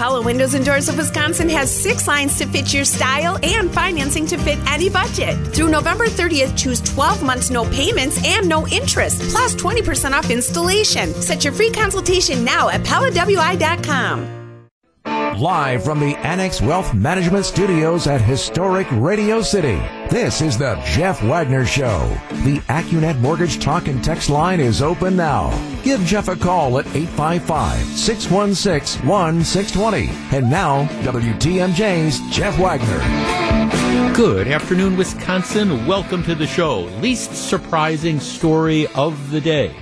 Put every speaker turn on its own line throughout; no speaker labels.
Pella Windows and Doors of Wisconsin has six lines to fit your style and financing to fit any budget. Through November 30th, choose 12 months no payments and no interest, plus 20% off installation. Set your free consultation now at PellaWI.com.
Live from the Annex Wealth Management Studios at historic Radio City, this is the Jeff Wagner Show. The Accunet Mortgage Talk and Text line is open now. Give Jeff a call at 855-616-1620. And now, WTMJ's Jeff Wagner.
Good afternoon, Wisconsin. Welcome to the show. Least surprising story of the day.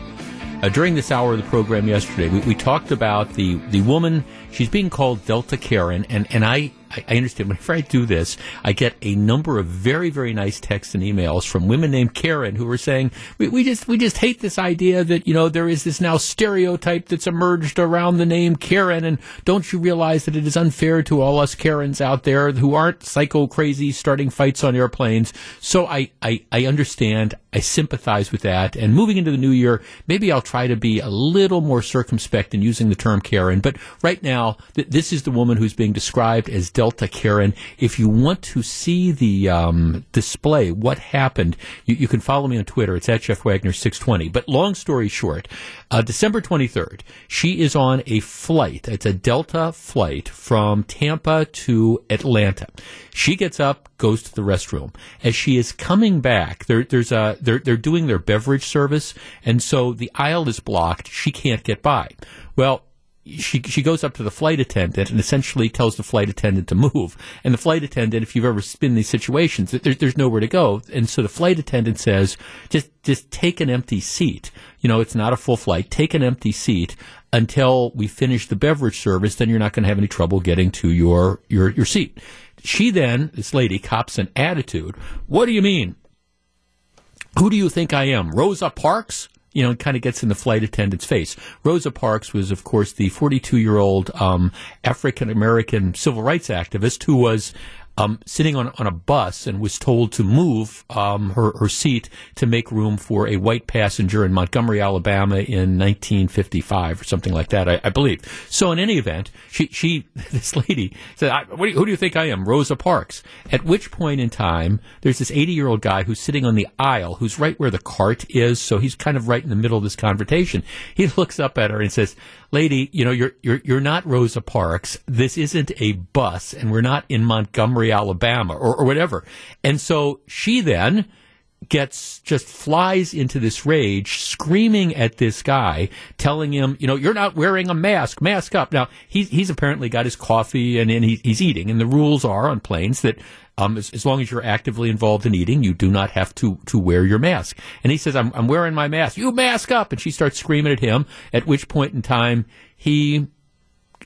Uh, during this hour of the program yesterday, we, we talked about the, the woman She's being called Delta Karen, and, and I I, understand whenever I do this, I get a number of very, very nice texts and emails from women named Karen who are saying, we, we just, we just hate this idea that, you know, there is this now stereotype that's emerged around the name Karen. And don't you realize that it is unfair to all us Karens out there who aren't psycho crazy starting fights on airplanes? So I, I, I understand. I sympathize with that. And moving into the new year, maybe I'll try to be a little more circumspect in using the term Karen. But right now, th- this is the woman who's being described as Delta Karen. If you want to see the um, display, what happened, you, you, can follow me on Twitter. It's at Jeff Wagner 620. But long story short, uh, December 23rd, she is on a flight. It's a Delta flight from Tampa to Atlanta. She gets up, goes to the restroom. As she is coming back, there, there's a they're they're doing their beverage service, and so the aisle is blocked. She can't get by. Well, she she goes up to the flight attendant and essentially tells the flight attendant to move. And the flight attendant, if you've ever been in these situations, there's nowhere to go. And so the flight attendant says, just just take an empty seat. You know, it's not a full flight. Take an empty seat until we finish the beverage service. Then you're not going to have any trouble getting to your your your seat. She then, this lady, cops an attitude. What do you mean? Who do you think I am? Rosa Parks? You know, it kind of gets in the flight attendant's face. Rosa Parks was, of course, the 42 year old um, African American civil rights activist who was um, sitting on, on a bus and was told to move um, her, her seat to make room for a white passenger in Montgomery, Alabama in 1955 or something like that, I, I believe. So in any event, she, she this lady said, do you, who do you think I am? Rosa Parks. At which point in time, there's this 80 year old guy who's sitting on the aisle, who's right where the cart is, so he's kind of right in the middle of this conversation. He looks up at her and says, lady, you know, you're, you're, you're not Rosa Parks. This isn't a bus and we're not in Montgomery, Alabama or, or whatever. And so she then gets just flies into this rage, screaming at this guy, telling him, you know, you're not wearing a mask, mask up. Now, he's, he's apparently got his coffee and, and he, he's eating. And the rules are on planes that um, as, as, long as you're actively involved in eating, you do not have to, to wear your mask. And he says, I'm, I'm wearing my mask. You mask up. And she starts screaming at him, at which point in time he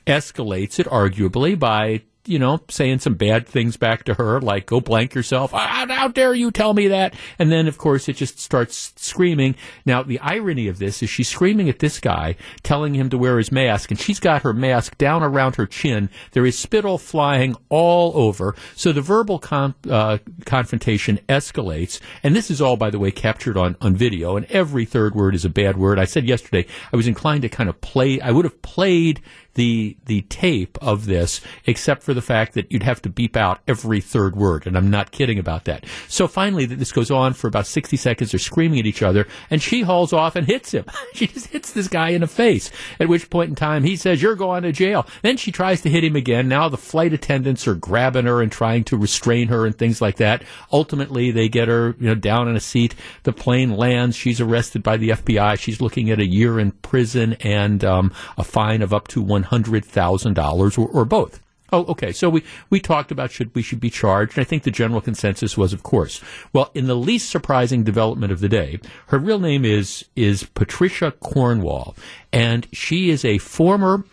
escalates it arguably by you know, saying some bad things back to her, like "Go blank yourself." How, how, dare you tell me that? And then, of course, it just starts screaming. Now, the irony of this is she's screaming at this guy, telling him to wear his mask, and she's got her mask down around her chin. There is spittle flying all over. So the verbal con- uh, confrontation escalates, and this is all, by the way, captured on on video. And every third word is a bad word. I said yesterday I was inclined to kind of play. I would have played the the tape of this, except for the fact that you'd have to beep out every third word, and I'm not kidding about that. So finally, this goes on for about 60 seconds. They're screaming at each other, and she hauls off and hits him. she just hits this guy in the face. At which point in time, he says, "You're going to jail." Then she tries to hit him again. Now the flight attendants are grabbing her and trying to restrain her and things like that. Ultimately, they get her you know down in a seat. The plane lands. She's arrested by the FBI. She's looking at a year in prison and um, a fine of up to one $100,000 or, or both. Oh, okay. So we, we talked about should we should be charged. And I think the general consensus was, of course. Well, in the least surprising development of the day, her real name is is Patricia Cornwall, and she is a former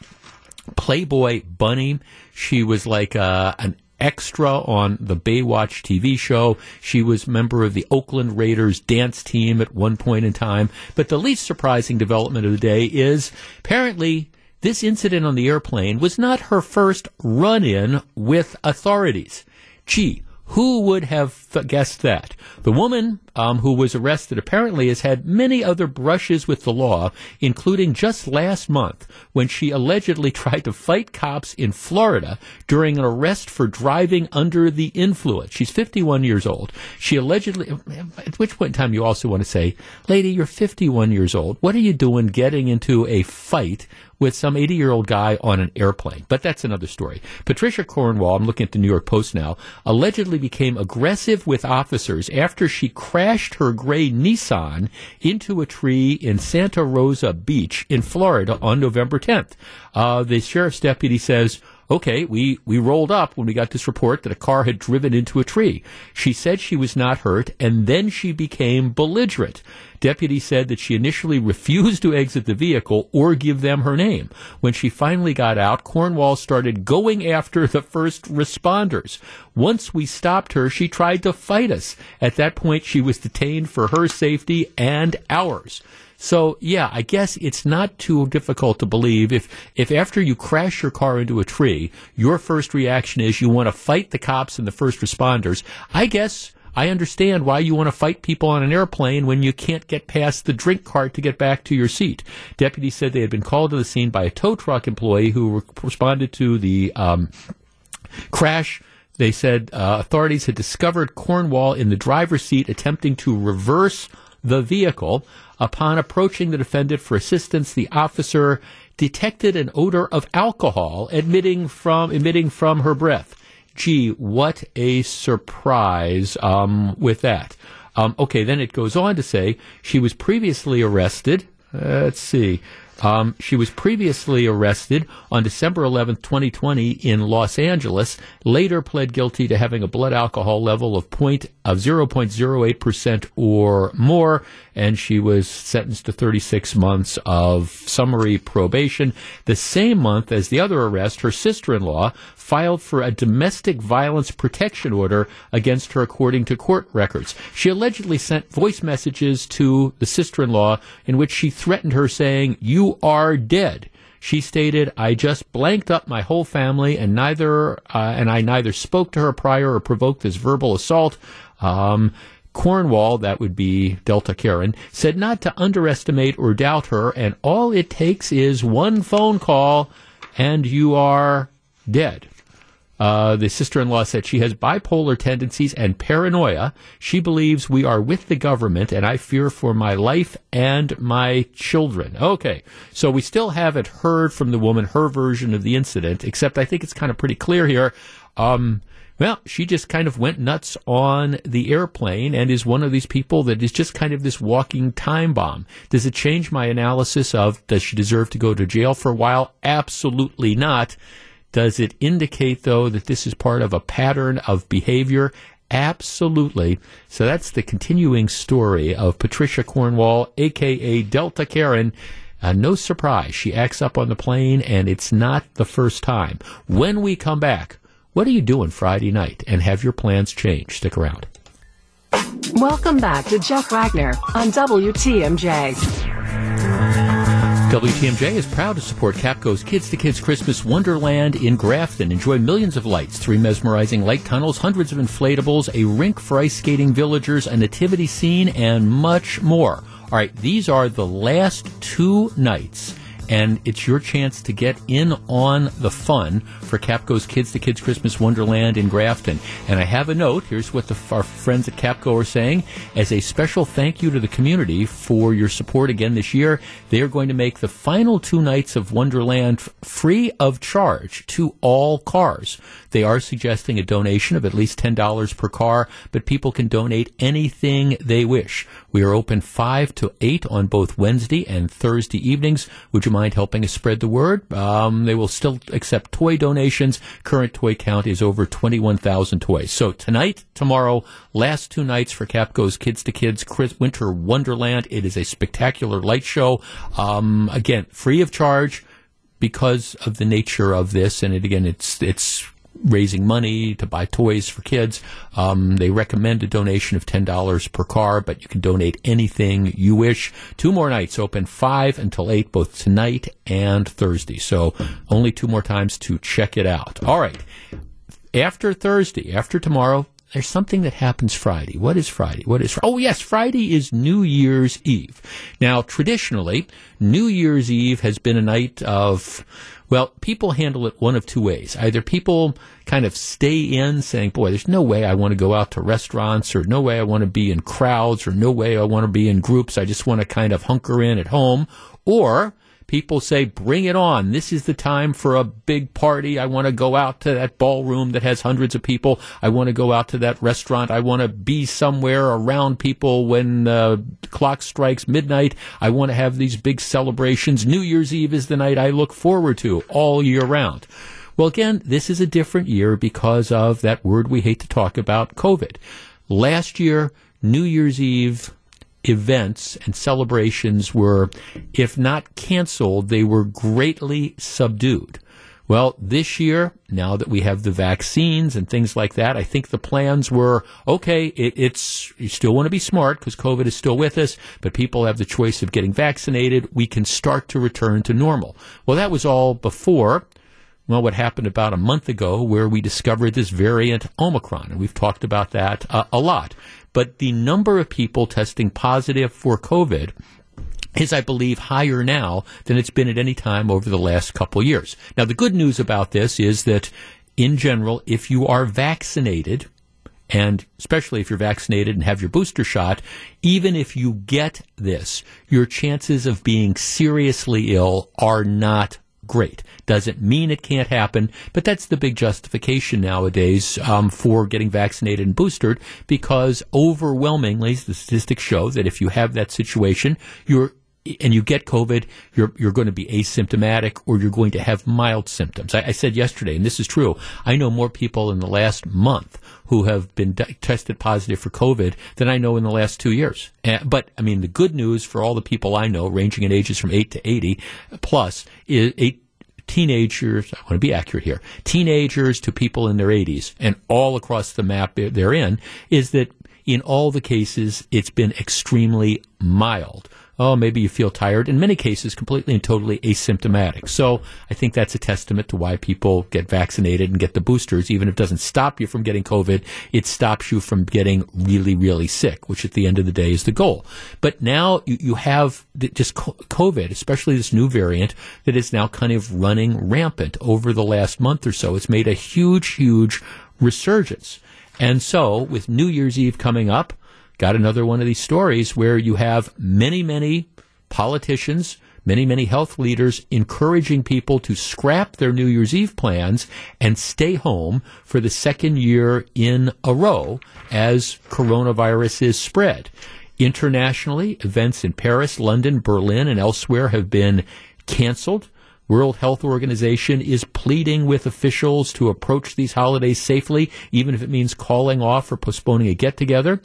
Playboy bunny. She was like uh, an extra on the Baywatch TV show. She was member of the Oakland Raiders dance team at one point in time. But the least surprising development of the day is apparently this incident on the airplane was not her first run in with authorities. Gee, who would have guessed that? The woman um, who was arrested, apparently has had many other brushes with the law, including just last month when she allegedly tried to fight cops in Florida during an arrest for driving under the influence. She's 51 years old. She allegedly, at which point in time you also want to say, lady, you're 51 years old. What are you doing getting into a fight with some 80 year old guy on an airplane. But that's another story. Patricia Cornwall, I'm looking at the New York Post now, allegedly became aggressive with officers after she crashed her gray Nissan into a tree in Santa Rosa Beach in Florida on November 10th. Uh, the sheriff's deputy says, okay, we, we rolled up when we got this report that a car had driven into a tree. She said she was not hurt, and then she became belligerent. Deputy said that she initially refused to exit the vehicle or give them her name. When she finally got out, Cornwall started going after the first responders. Once we stopped her, she tried to fight us. At that point, she was detained for her safety and ours. So yeah, I guess it's not too difficult to believe if if after you crash your car into a tree, your first reaction is you want to fight the cops and the first responders. I guess I understand why you want to fight people on an airplane when you can't get past the drink cart to get back to your seat. Deputies said they had been called to the scene by a tow truck employee who re- responded to the um, crash. They said uh, authorities had discovered Cornwall in the driver's seat attempting to reverse the vehicle. Upon approaching the defendant for assistance, the officer detected an odor of alcohol emitting from emitting from her breath gee, what a surprise um, with that. Um, okay, then it goes on to say she was previously arrested. Let's see. Um, she was previously arrested on December 11th, 2020 in Los Angeles, later pled guilty to having a blood alcohol level of, point, of 0.08% or more, and she was sentenced to 36 months of summary probation. The same month as the other arrest, her sister-in-law filed for a domestic violence protection order against her, according to court records. She allegedly sent voice messages to the sister in law in which she threatened her, saying, You are dead. She stated, I just blanked up my whole family and neither, uh, and I neither spoke to her prior or provoked this verbal assault. Um, Cornwall, that would be Delta Karen, said not to underestimate or doubt her, and all it takes is one phone call and you are dead. Uh, the sister in law said she has bipolar tendencies and paranoia. She believes we are with the government, and I fear for my life and my children. Okay, so we still haven't heard from the woman her version of the incident, except I think it's kind of pretty clear here. Um, well, she just kind of went nuts on the airplane and is one of these people that is just kind of this walking time bomb. Does it change my analysis of does she deserve to go to jail for a while? Absolutely not. Does it indicate, though, that this is part of a pattern of behavior? Absolutely. So that's the continuing story of Patricia Cornwall, aka Delta Karen. Uh, no surprise, she acts up on the plane, and it's not the first time. When we come back, what are you doing Friday night? And have your plans changed? Stick around.
Welcome back to Jeff Wagner on WTMJ.
WTMJ is proud to support Kapco's Kids to Kids Christmas Wonderland in Grafton. Enjoy millions of lights, three mesmerizing light tunnels, hundreds of inflatables, a rink for ice skating villagers, a nativity scene, and much more. All right, these are the last two nights and it's your chance to get in on the fun for Kapco's Kids to Kids Christmas Wonderland in Grafton. And I have a note. Here's what the, our friends at Capco are saying. As a special thank you to the community for your support again this year, they are going to make the final two nights of Wonderland free of charge to all cars. They are suggesting a donation of at least $10 per car, but people can donate anything they wish. We are open 5 to 8 on both Wednesday and Thursday evenings. Would you mind helping us spread the word? Um, they will still accept toy donations. Current toy count is over 21,000 toys. So tonight, tomorrow, last two nights for Kapco's Kids to Kids Winter Wonderland. It is a spectacular light show. Um, again, free of charge because of the nature of this. And it, again, it's, it's raising money to buy toys for kids. Um, they recommend a donation of $10 per car, but you can donate anything you wish. Two more nights open 5 until 8, both tonight and Thursday. So only two more times to check it out. All right. After Thursday, after tomorrow, there's something that happens Friday. What is Friday? What is, oh yes, Friday is New Year's Eve. Now, traditionally, New Year's Eve has been a night of, well, people handle it one of two ways. Either people kind of stay in saying, boy, there's no way I want to go out to restaurants or no way I want to be in crowds or no way I want to be in groups. I just want to kind of hunker in at home. Or people say, bring it on. This is the time for a big party. I want to go out to that ballroom that has hundreds of people. I want to go out to that restaurant. I want to be somewhere around people when the clock strikes midnight. I want to have these big celebrations. New Year's Eve is the night I look forward to all year round. Well, again, this is a different year because of that word we hate to talk about, COVID. Last year, New Year's Eve events and celebrations were, if not canceled, they were greatly subdued. Well, this year, now that we have the vaccines and things like that, I think the plans were okay. It, it's you still want to be smart because COVID is still with us, but people have the choice of getting vaccinated. We can start to return to normal. Well, that was all before. Well, what happened about a month ago, where we discovered this variant Omicron, and we've talked about that uh, a lot but the number of people testing positive for COVID is, I believe, higher now than it's been at any time over the last couple years. Now, the good news about this is that, in general, if you are vaccinated, and especially if you're vaccinated and have your booster shot, even if you get this, your chances of being seriously ill are not great. Doesn't mean it can't happen, but that's the big justification nowadays um, for getting vaccinated and boosted because overwhelmingly the statistics show that if you have that situation, you're and you get COVID, you're you're going to be asymptomatic or you're going to have mild symptoms. I, I, said yesterday, and this is true. I know more people in the last month who have been d- tested positive for COVID than I know in the last two years. Uh, but I mean, the good news for all the people I know, ranging in ages from eight to eighty plus, is eight teenagers, I want to be accurate here, teenagers to people in their 80s, and all across the map they're in, is that in all the cases, it's been extremely mild oh, maybe you feel tired. In many cases, completely and totally asymptomatic. So I think that's a testament to why people get vaccinated and get the boosters. Even if it doesn't stop you from getting COVID, it stops you from getting really, really sick, which at the end of the day is the goal. But now you, you have just COVID, especially this new variant that is now kind of running rampant over the last month or so. It's made a huge, huge resurgence. And so with New Year's Eve coming up, got another one of these stories where you have many, many politicians, many, many health leaders encouraging people to scrap their New Year's Eve plans and stay home for the second year in a row as coronavirus is spread. Internationally, events in Paris, London, Berlin, and elsewhere have been canceled. World Health Organization is pleading with officials to approach these holidays safely, even if it means calling off or postponing a get together.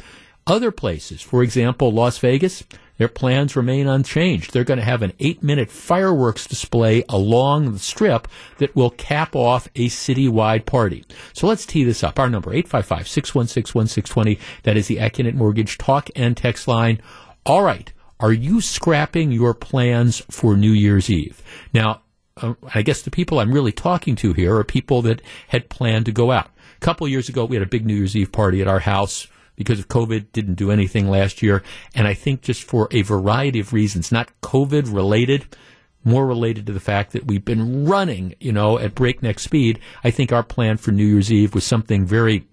Other places, for example, Las Vegas, their plans remain unchanged. They're going to have an eight minute fireworks display along the strip that will cap off a citywide party. So let's tee this up. Our number, 855 616 1620. That is the Accunet Mortgage talk and text line. All right. Are you scrapping your plans for New Year's Eve? Now, uh, I guess the people I'm really talking to here are people that had planned to go out. A couple years ago, we had a big New Year's Eve party at our house because of COVID, didn't do anything last year. And I think just for a variety of reasons, not COVID related, more related to the fact that we've been running, you know, at breakneck speed. I think our plan for New Year's Eve was something very,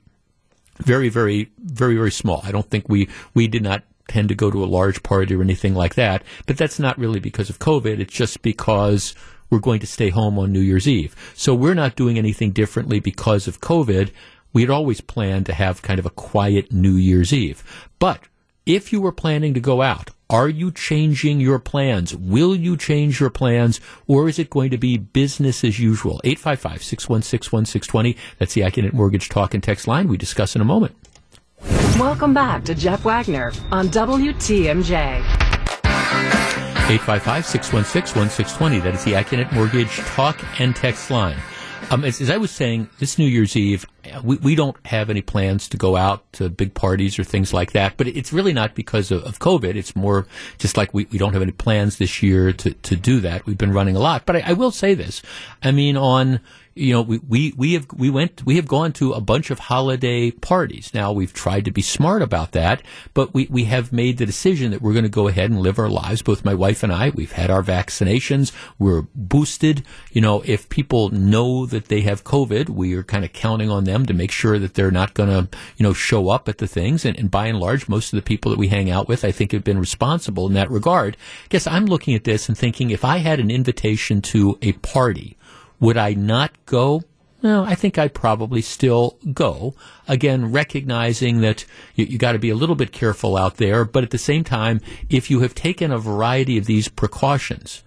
very, very, very, very small. I don't think we, we did not tend to go to a large party or anything like that. But that's not really because of COVID. It's just because we're going to stay home on New Year's Eve. So we're not doing anything differently because of COVID we had always planned to have kind of a quiet New Year's Eve. But if you were planning to go out, are you changing your plans? Will you change your plans, or is it going to be business as usual? 855 616 1620. That's the Accunet Mortgage Talk and Text line we discuss in a moment.
Welcome back to Jeff Wagner on WTMJ.
855 616 1620. That is the Accunet Mortgage Talk and Text line. Um, as, as, I was saying, this New Year's Eve, we, we don't have any plans to go out to big parties or things like that. But it's really not because of, of COVID. It's more just like we, we don't have any plans this year to, to do that. We've been running a lot. But I, I will say this. I mean, on you know, we, we, we have, we went, we have gone to a bunch of holiday parties. Now we've tried to be smart about that, but we, we have made the decision that we're going to go ahead and live our lives. Both my wife and I, we've had our vaccinations. We're boosted. You know, if people know that they have COVID, we are kind of counting on them to make sure that they're not going to, you know, show up at the things. And, and by and large, most of the people that we hang out with, I think have been responsible in that regard. I guess I'm looking at this and thinking if I had an invitation to a party, would I not go? No, I think I'd probably still go. Again, recognizing that you, you got to be a little bit careful out there, but at the same time, if you have taken a variety of these precautions,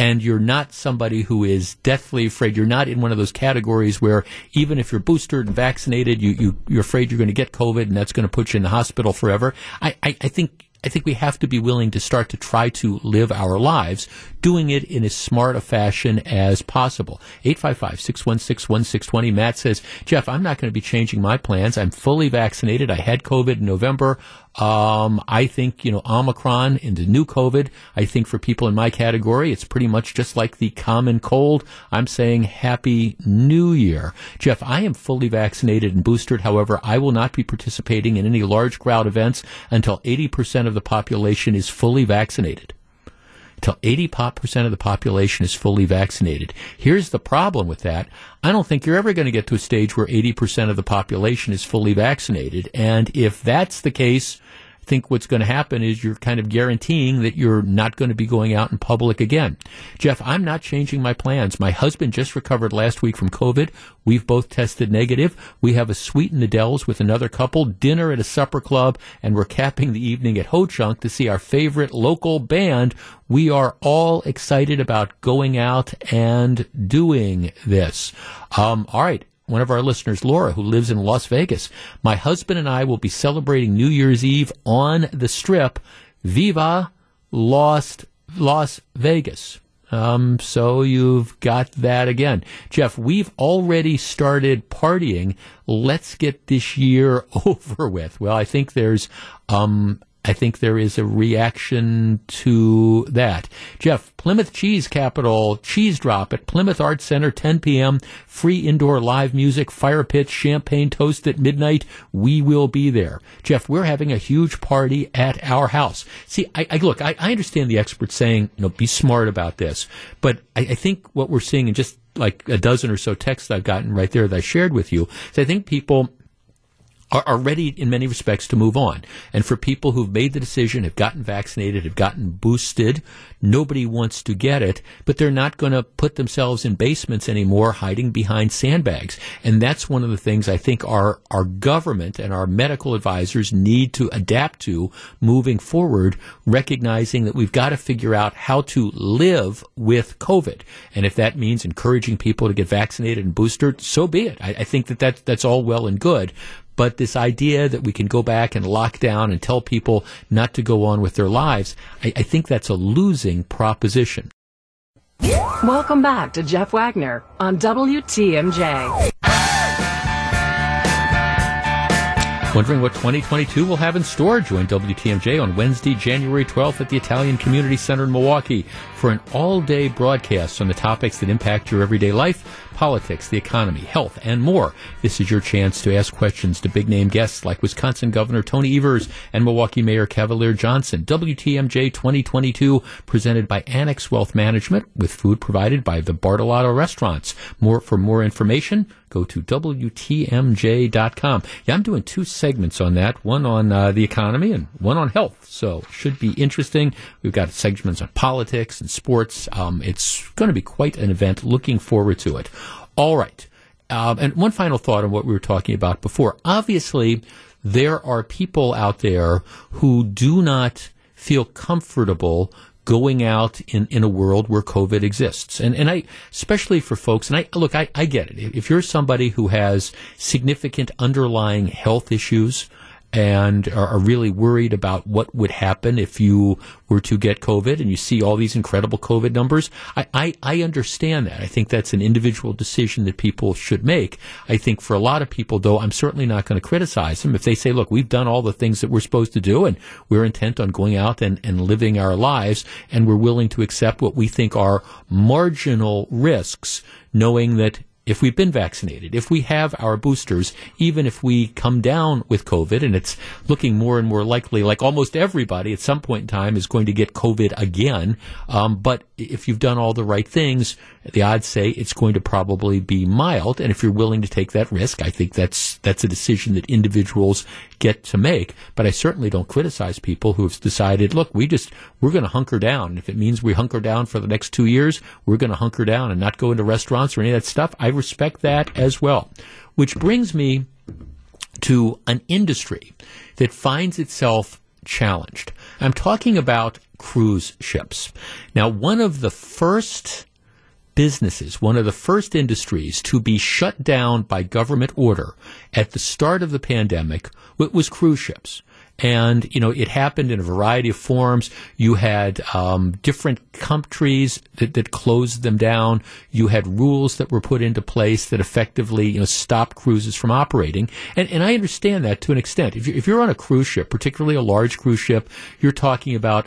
and you're not somebody who is deathly afraid. You're not in one of those categories where even if you're boosted and vaccinated, you, you you're afraid you're going to get COVID and that's going to put you in the hospital forever. I, I, I think I think we have to be willing to start to try to live our lives, doing it in as smart a fashion as possible. 855-616-1620. Matt says, Jeff, I'm not going to be changing my plans. I'm fully vaccinated. I had COVID in November. Um, I think, you know, Omicron the new COVID, I think for people in my category, it's pretty much just like the common cold. I'm saying happy new year. Jeff, I am fully vaccinated and boosted. However, I will not be participating in any large crowd events until 80% of the population is fully vaccinated until 80% of the population is fully vaccinated. Here's the problem with that. I don't think you're ever going to get to a stage where 80% of the population is fully vaccinated. And if that's the case, think what's going to happen is you're kind of guaranteeing that you're not going to be going out in public again. Jeff, I'm not changing my plans. My husband just recovered last week from COVID. We've both tested negative. We have a suite in the Dells with another couple, dinner at a supper club, and we're capping the evening at Ho Chunk to see our favorite local band. We are all excited about going out and doing this. Um, all right one of our listeners, Laura, who lives in Las Vegas. My husband and I will be celebrating New Year's Eve on the strip. Viva Lost Las Vegas. Um, so you've got that again. Jeff, we've already started partying. Let's get this year over with. Well, I think there's, um, I think there is a reaction to that. Jeff, Plymouth Cheese Capital Cheese Drop at Plymouth Arts Center, 10 p.m. Free indoor live music, fire pit, champagne toast at midnight. We will be there. Jeff, we're having a huge party at our house. See, I, I look, I, I, understand the experts saying, you know, be smart about this, but I, I think what we're seeing in just like a dozen or so texts I've gotten right there that I shared with you, is I think people are, are ready in many respects to move on. And for people who've made the decision, have gotten vaccinated, have gotten boosted, nobody wants to get it, but they're not going to put themselves in basements anymore hiding behind sandbags. And that's one of the things I think our, our government and our medical advisors need to adapt to moving forward, recognizing that we've got to figure out how to live with COVID. And if that means encouraging people to get vaccinated and boosted, so be it. I, I think that, that that's all well and good. But this idea that we can go back and lock down and tell people not to go on with their lives, I, I think that's a losing proposition.
Welcome back to Jeff Wagner on WTMJ.
Wondering what 2022 will have in store? Join WTMJ on Wednesday, January 12th at the Italian Community Center in Milwaukee for an all day broadcast on the topics that impact your everyday life politics, the economy, health, and more. This is your chance to ask questions to big name guests like Wisconsin Governor Tony Evers and Milwaukee Mayor Cavalier Johnson. WTMJ 2022 presented by Annex Wealth Management with food provided by the Bartolotta Restaurants. More for more information, go to WTMJ.com. Yeah, I'm doing two segments on that, one on uh, the economy and one on health. So should be interesting. We've got segments on politics and sports. Um, it's going to be quite an event. Looking forward to it. All right. Um, and one final thought on what we were talking about before. Obviously, there are people out there who do not feel comfortable going out in, in a world where COVID exists. And, and I, especially for folks, and I, look, I, I get it. If you're somebody who has significant underlying health issues, and are, really worried about what would happen if you were to get COVID and you see all these incredible COVID numbers. I, I, I, understand that. I think that's an individual decision that people should make. I think for a lot of people, though, I'm certainly not going to criticize them if they say, look, we've done all the things that we're supposed to do and we're intent on going out and, and living our lives and we're willing to accept what we think are marginal risks, knowing that if we've been vaccinated, if we have our boosters, even if we come down with COVID, and it's looking more and more likely, like almost everybody at some point in time is going to get COVID again. Um, but if you've done all the right things, the odds say it's going to probably be mild. And if you're willing to take that risk, I think that's that's a decision that individuals get to make. But I certainly don't criticize people who have decided, look, we just we're going to hunker down. If it means we hunker down for the next two years, we're going to hunker down and not go into restaurants or any of that stuff. I respect that as well. Which brings me to an industry that finds itself challenged. I'm talking about cruise ships. Now, one of the first businesses, one of the first industries to be shut down by government order at the start of the pandemic was cruise ships. And, you know, it happened in a variety of forms. You had um, different countries that, that closed them down. You had rules that were put into place that effectively, you know, stopped cruises from operating. And, and I understand that to an extent. If, you, if you're on a cruise ship, particularly a large cruise ship, you're talking about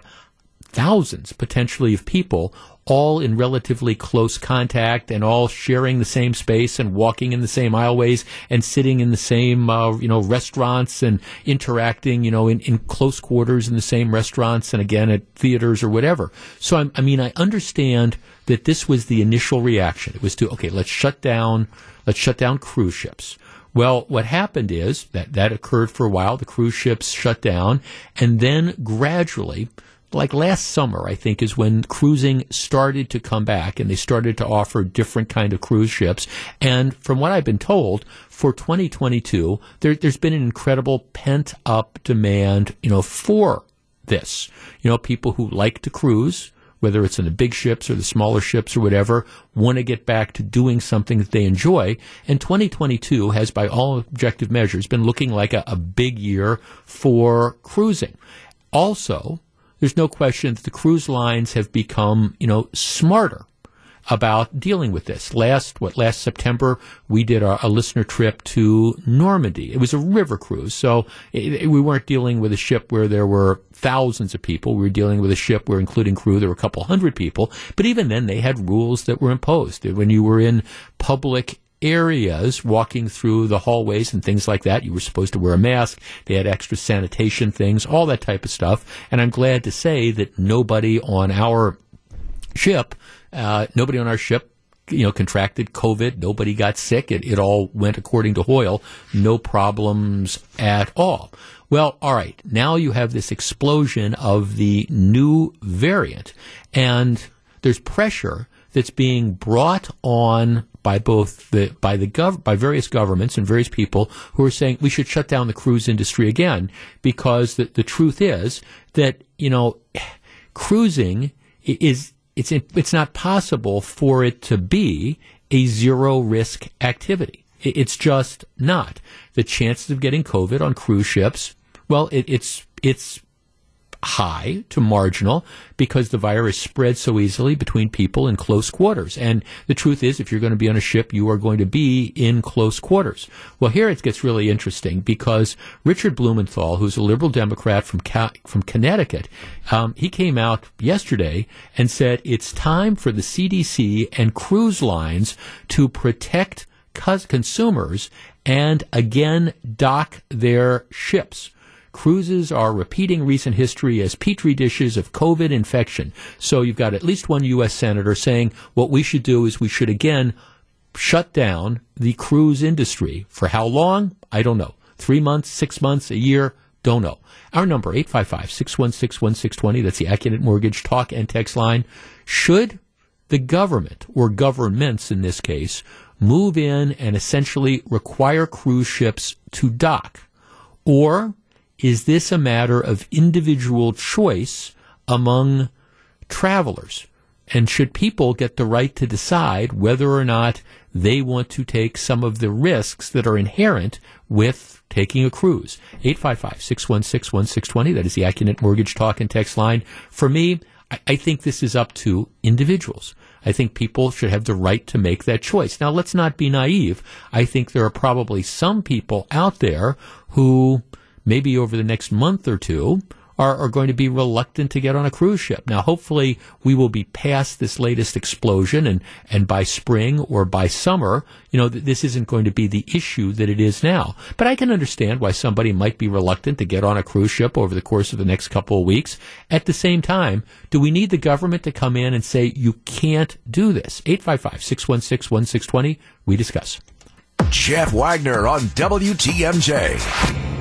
thousands potentially of people all in relatively close contact and all sharing the same space and walking in the same aisleways and sitting in the same uh, you know restaurants and interacting you know in, in close quarters in the same restaurants and again at theaters or whatever. So I'm, i mean i understand that this was the initial reaction. It was to okay let's shut down let's shut down cruise ships. Well, what happened is that that occurred for a while. The cruise ships shut down, and then gradually like last summer, I think, is when cruising started to come back and they started to offer different kind of cruise ships. And from what I've been told, for 2022, there, has been an incredible pent up demand, you know, for this. You know, people who like to cruise, whether it's in the big ships or the smaller ships or whatever, want to get back to doing something that they enjoy. And 2022 has, by all objective measures, been looking like a, a big year for cruising. Also, there's no question that the cruise lines have become, you know, smarter about dealing with this. Last what last September we did a, a listener trip to Normandy. It was a river cruise, so it, it, we weren't dealing with a ship where there were thousands of people. We were dealing with a ship where, including crew, there were a couple hundred people. But even then, they had rules that were imposed. When you were in public areas walking through the hallways and things like that. You were supposed to wear a mask. They had extra sanitation things, all that type of stuff. And I'm glad to say that nobody on our ship, uh, nobody on our ship you know, contracted COVID. Nobody got sick. It, it all went according to Hoyle. No problems at all. Well, all right. Now you have this explosion of the new variant and there's pressure that's being brought on by both the by the gov by various governments and various people who are saying we should shut down the cruise industry again because the, the truth is that you know cruising is it's it's not possible for it to be a zero risk activity. It's just not. The chances of getting COVID on cruise ships, well, it, it's it's high to marginal because the virus spreads so easily between people in close quarters. And the truth is, if you're going to be on a ship, you are going to be in close quarters. Well, here it gets really interesting because Richard Blumenthal, who's a liberal Democrat from from Connecticut, um, he came out yesterday and said it's time for the CDC and cruise lines to protect consumers and again dock their ships. Cruises are repeating recent history as petri dishes of COVID infection. So you've got at least one U.S. senator saying what we should do is we should again shut down the cruise industry. For how long? I don't know. Three months, six months, a year? Don't know. Our number, 855-616-1620. That's the Accunet Mortgage talk and text line. Should the government, or governments in this case, move in and essentially require cruise ships to dock? Or is this a matter of individual choice among travelers? And should people get the right to decide whether or not they want to take some of the risks that are inherent with taking a cruise. 855-616-1620. That is the Accunet Mortgage Talk and Text line. For me, I, I think this is up to individuals. I think people should have the right to make that choice. Now, let's not be naive. I think there are probably some people out there who maybe over the next month or two are, are going to be reluctant to get on a cruise ship. Now, hopefully, we will be past this latest explosion, and, and by spring or by summer, you know, th- this isn't going to be the issue that it is now. But I can understand why somebody might be reluctant to get on a cruise ship over the course of the next couple of weeks. At the same time, do we need the government to come in and say, you can't do this? 855 616 1620. We discuss.
Jeff Wagner on WTMJ.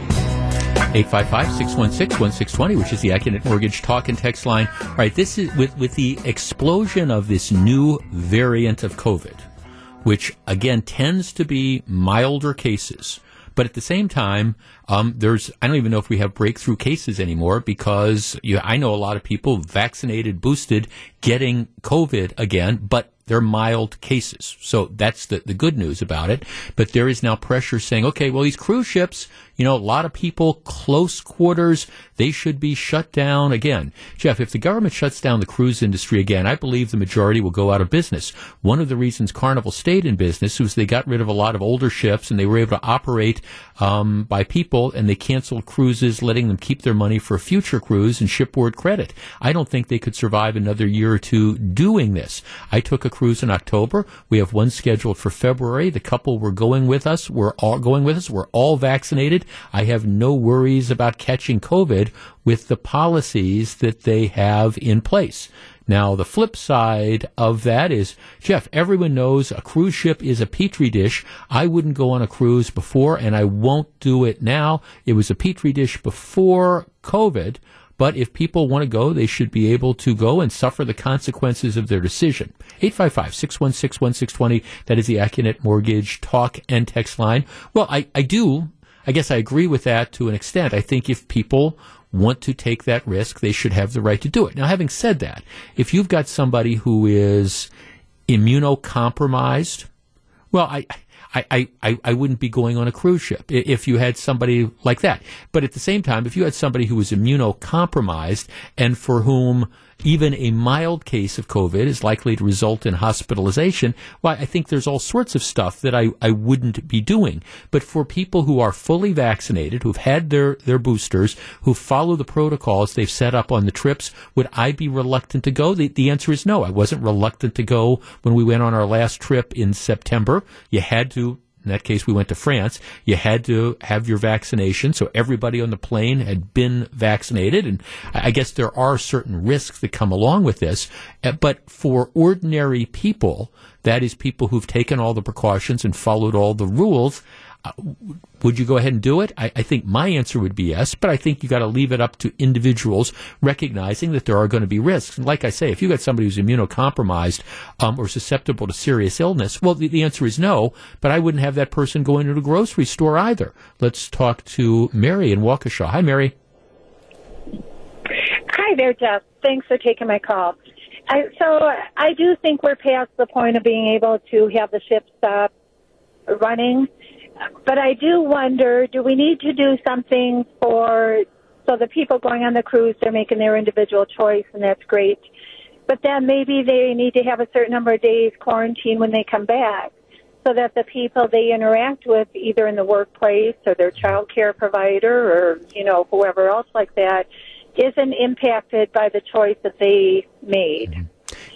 855-616-1620, which is the Accunet Mortgage talk and text line. All right, this is with, with the explosion of this new variant of COVID, which again tends to be milder cases. But at the same time, um, there's I don't even know if we have breakthrough cases anymore because you, I know a lot of people vaccinated, boosted, getting COVID again, but they're mild cases. So that's the, the good news about it. But there is now pressure saying, okay, well, these cruise ships, you know, a lot of people, close quarters, they should be shut down again. Jeff, if the government shuts down the cruise industry again, I believe the majority will go out of business. One of the reasons Carnival stayed in business was they got rid of a lot of older ships and they were able to operate um, by people and they canceled cruises, letting them keep their money for a future cruise and shipboard credit. I don't think they could survive another year or two doing this. I took a cruise in October. We have one scheduled for February. The couple were going with us. We're all going with us. We're all vaccinated. I have no worries about catching COVID with the policies that they have in place. Now, the flip side of that is, Jeff, everyone knows a cruise ship is a petri dish. I wouldn't go on a cruise before, and I won't do it now. It was a petri dish before COVID. But if people want to go, they should be able to go and suffer the consequences of their decision. 855-616-1620. That is the Accunet Mortgage talk and text line. Well, I, I do. I guess I agree with that to an extent. I think if people want to take that risk, they should have the right to do it. Now, having said that, if you've got somebody who is immunocompromised, well, I, I, I, I wouldn't be going on a cruise ship if you had somebody like that. But at the same time, if you had somebody who was immunocompromised and for whom even a mild case of COVID is likely to result in hospitalization, well, I think there's all sorts of stuff that I, I wouldn't be doing. But for people who are fully vaccinated, who've had their, their boosters, who follow the protocols they've set up on the trips, would I be reluctant to go? The, the answer is no. I wasn't reluctant to go when we went on our last trip in September. You had to in that case, we went to France. You had to have your vaccination, so everybody on the plane had been vaccinated. And I guess there are certain risks that come along with this. Uh, but for ordinary people, that is people who've taken all the precautions and followed all the rules, would you go ahead and do it? I, I think my answer would be yes, but I think you got to leave it up to individuals recognizing that there are going to be risks. And like I say, if you've got somebody who's immunocompromised um, or susceptible to serious illness, well, the, the answer is no. But I wouldn't have that person going to the grocery store either. Let's talk to Mary in Waukesha. Hi, Mary.
Hi there, Jeff. Thanks for taking my call. I, so I do think we're past the point of being able to have the ship stop running. But I do wonder, do we need to do something for so the people going on the cruise they're making their individual choice and that's great. But then maybe they need to have a certain number of days quarantine when they come back so that the people they interact with either in the workplace or their child care provider or you know whoever else like that isn't impacted by the choice that they made. Mm-hmm.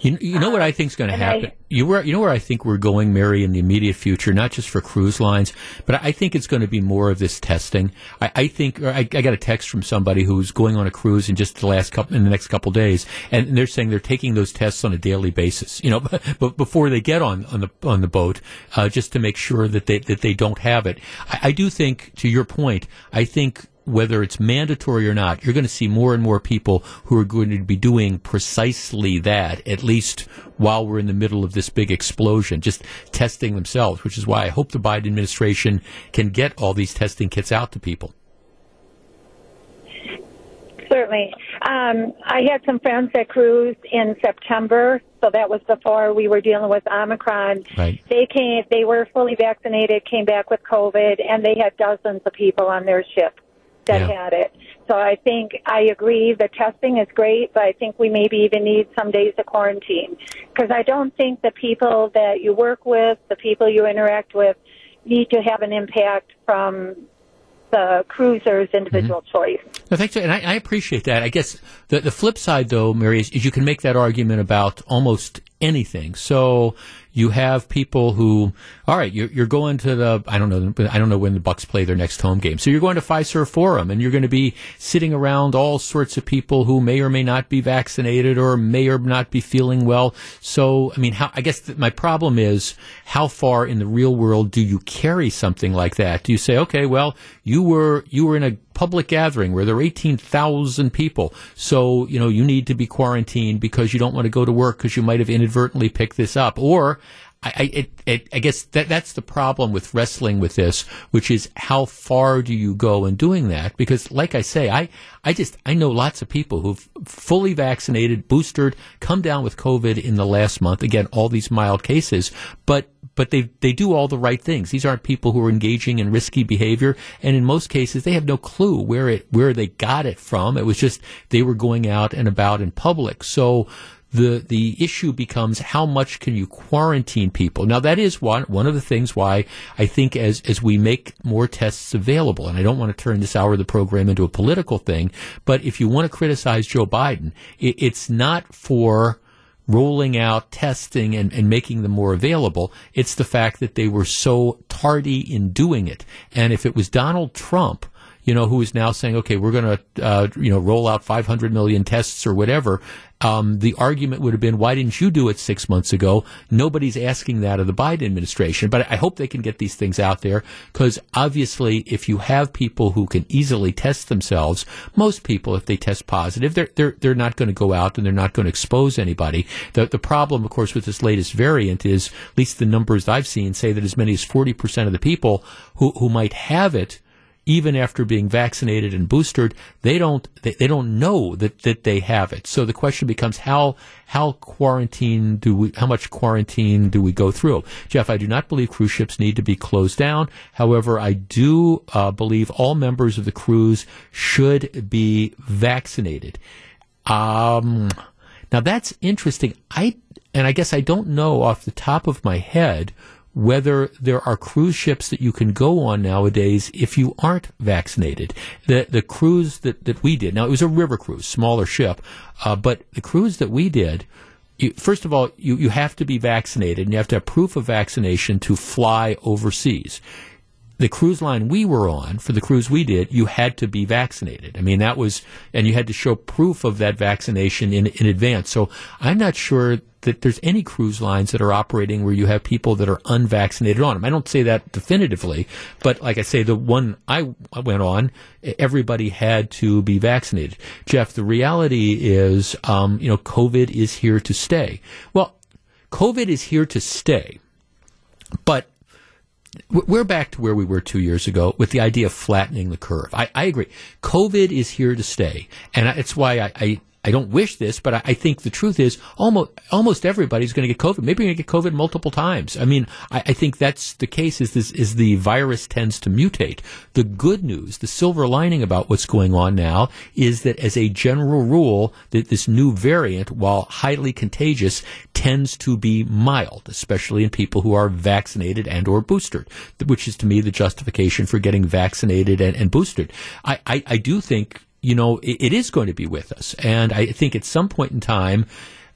You, you know what I think is going to happen. I, you were, you know where I think we're going, Mary, in the immediate future, not just for cruise lines, but I think it's going to be more of this testing. I, I think I, I, got a text from somebody who's going on a cruise in just the last couple in the next couple days, and they're saying they're taking those tests on a daily basis. You know, but before they get on on the on the boat, uh, just to make sure that they that they don't have it. I, I do think, to your point, I think whether it's mandatory or not, you're going to see more and more people who are going to be doing precisely that, at least while we're in the middle of this big explosion, just testing themselves, which is why I hope the Biden administration can get all these testing kits out to people.
certainly. Um, I had some friends that cruised in September, so that was before we were dealing with Omicron.
Right.
They came, they were fully vaccinated, came back with COVID, and they had dozens of people on their ship that
Yeah.
had it. So I think I agree the testing is great, but I think we maybe even need some days of quarantine because I don't think the people that you work with, the people you interact with, need to have an impact from the cruiser's individual mm-hmm. choice.
No, thanks, and I, I appreciate that. I guess the the flip side, though, Mary, is, is you can make that argument about almost anything. So you have people who, all right, you're, you're going to the, I don't know, I don't know when the Bucks play their next home game. So you're going to Fiserv Forum, and you're going to be sitting around all sorts of people who may or may not be vaccinated or may or not be feeling well. So, I mean, how, I guess my problem is how far in the real world do you carry something like that? Do you say, okay, well, you were you were in a public gathering where there are 18,000 people. So, you know, you need to be quarantined because you don't want to go to work because you might have inadvertently picked this up. Or, I, I, it, it, I guess that that's the problem with wrestling with this, which is how far do you go in doing that? Because, like I say, I, I just I know lots of people who've fully vaccinated, boosted, come down with COVID in the last month. Again, all these mild cases, but but they they do all the right things. These aren't people who are engaging in risky behavior, and in most cases, they have no clue where it where they got it from. It was just they were going out and about in public. So the the issue becomes how much can you quarantine people? Now that is one one of the things why I think as as we make more tests available, and I don't want to turn this hour of the program into a political thing, but if you want to criticize Joe Biden, it, it's not for rolling out testing and, and making them more available. It's the fact that they were so tardy in doing it. And if it was Donald Trump, you know, who is now saying, okay, we're going to, uh, you know, roll out 500 million tests or whatever, um, the argument would have been, why didn't you do it six months ago? Nobody's asking that of the Biden administration. But I hope they can get these things out there because obviously, if you have people who can easily test themselves, most people, if they test positive, they're they're they're not going to go out and they're not going to expose anybody. The the problem, of course, with this latest variant is, at least the numbers I've seen say that as many as forty percent of the people who who might have it even after being vaccinated and boosted, they don't they, they don't know that, that they have it. So the question becomes how how quarantine do we how much quarantine do we go through? Jeff, I do not believe cruise ships need to be closed down. However, I do uh, believe all members of the cruise should be vaccinated. Um, now that's interesting. I and I guess I don't know off the top of my head whether there are cruise ships that you can go on nowadays if you aren't vaccinated. The the cruise that, that we did, now it was a river cruise, smaller ship, uh, but the cruise that we did, you, first of all, you, you have to be vaccinated and you have to have proof of vaccination to fly overseas the cruise line we were on for the cruise we did, you had to be vaccinated. I mean, that was, and you had to show proof of that vaccination in, in advance. So I'm not sure that there's any cruise lines that are operating where you have people that are unvaccinated on them. I don't say that definitively, but like I say, the one I went on, everybody had to be vaccinated. Jeff, the reality is, um, you know, COVID is here to stay. Well, COVID is here to stay, but we're back to where we were two years ago with the idea of flattening the curve. I, I agree. COVID is here to stay, and it's why I, I, I don't wish this, but I, I, think the truth is almost almost everybody's going to get COVID. Maybe you're going to get COVID multiple times. I mean, I, I think that's the case. Is this is the virus tends to mutate. The good news, the silver lining about what's going on now is that as a general rule, that this new variant, while highly contagious, tends to be mild, especially in people who are vaccinated and or boosted, which is to me the justification for getting vaccinated and, and boosted. I, I, I do think you know, it, it is going to be with us. And I think at some point in time,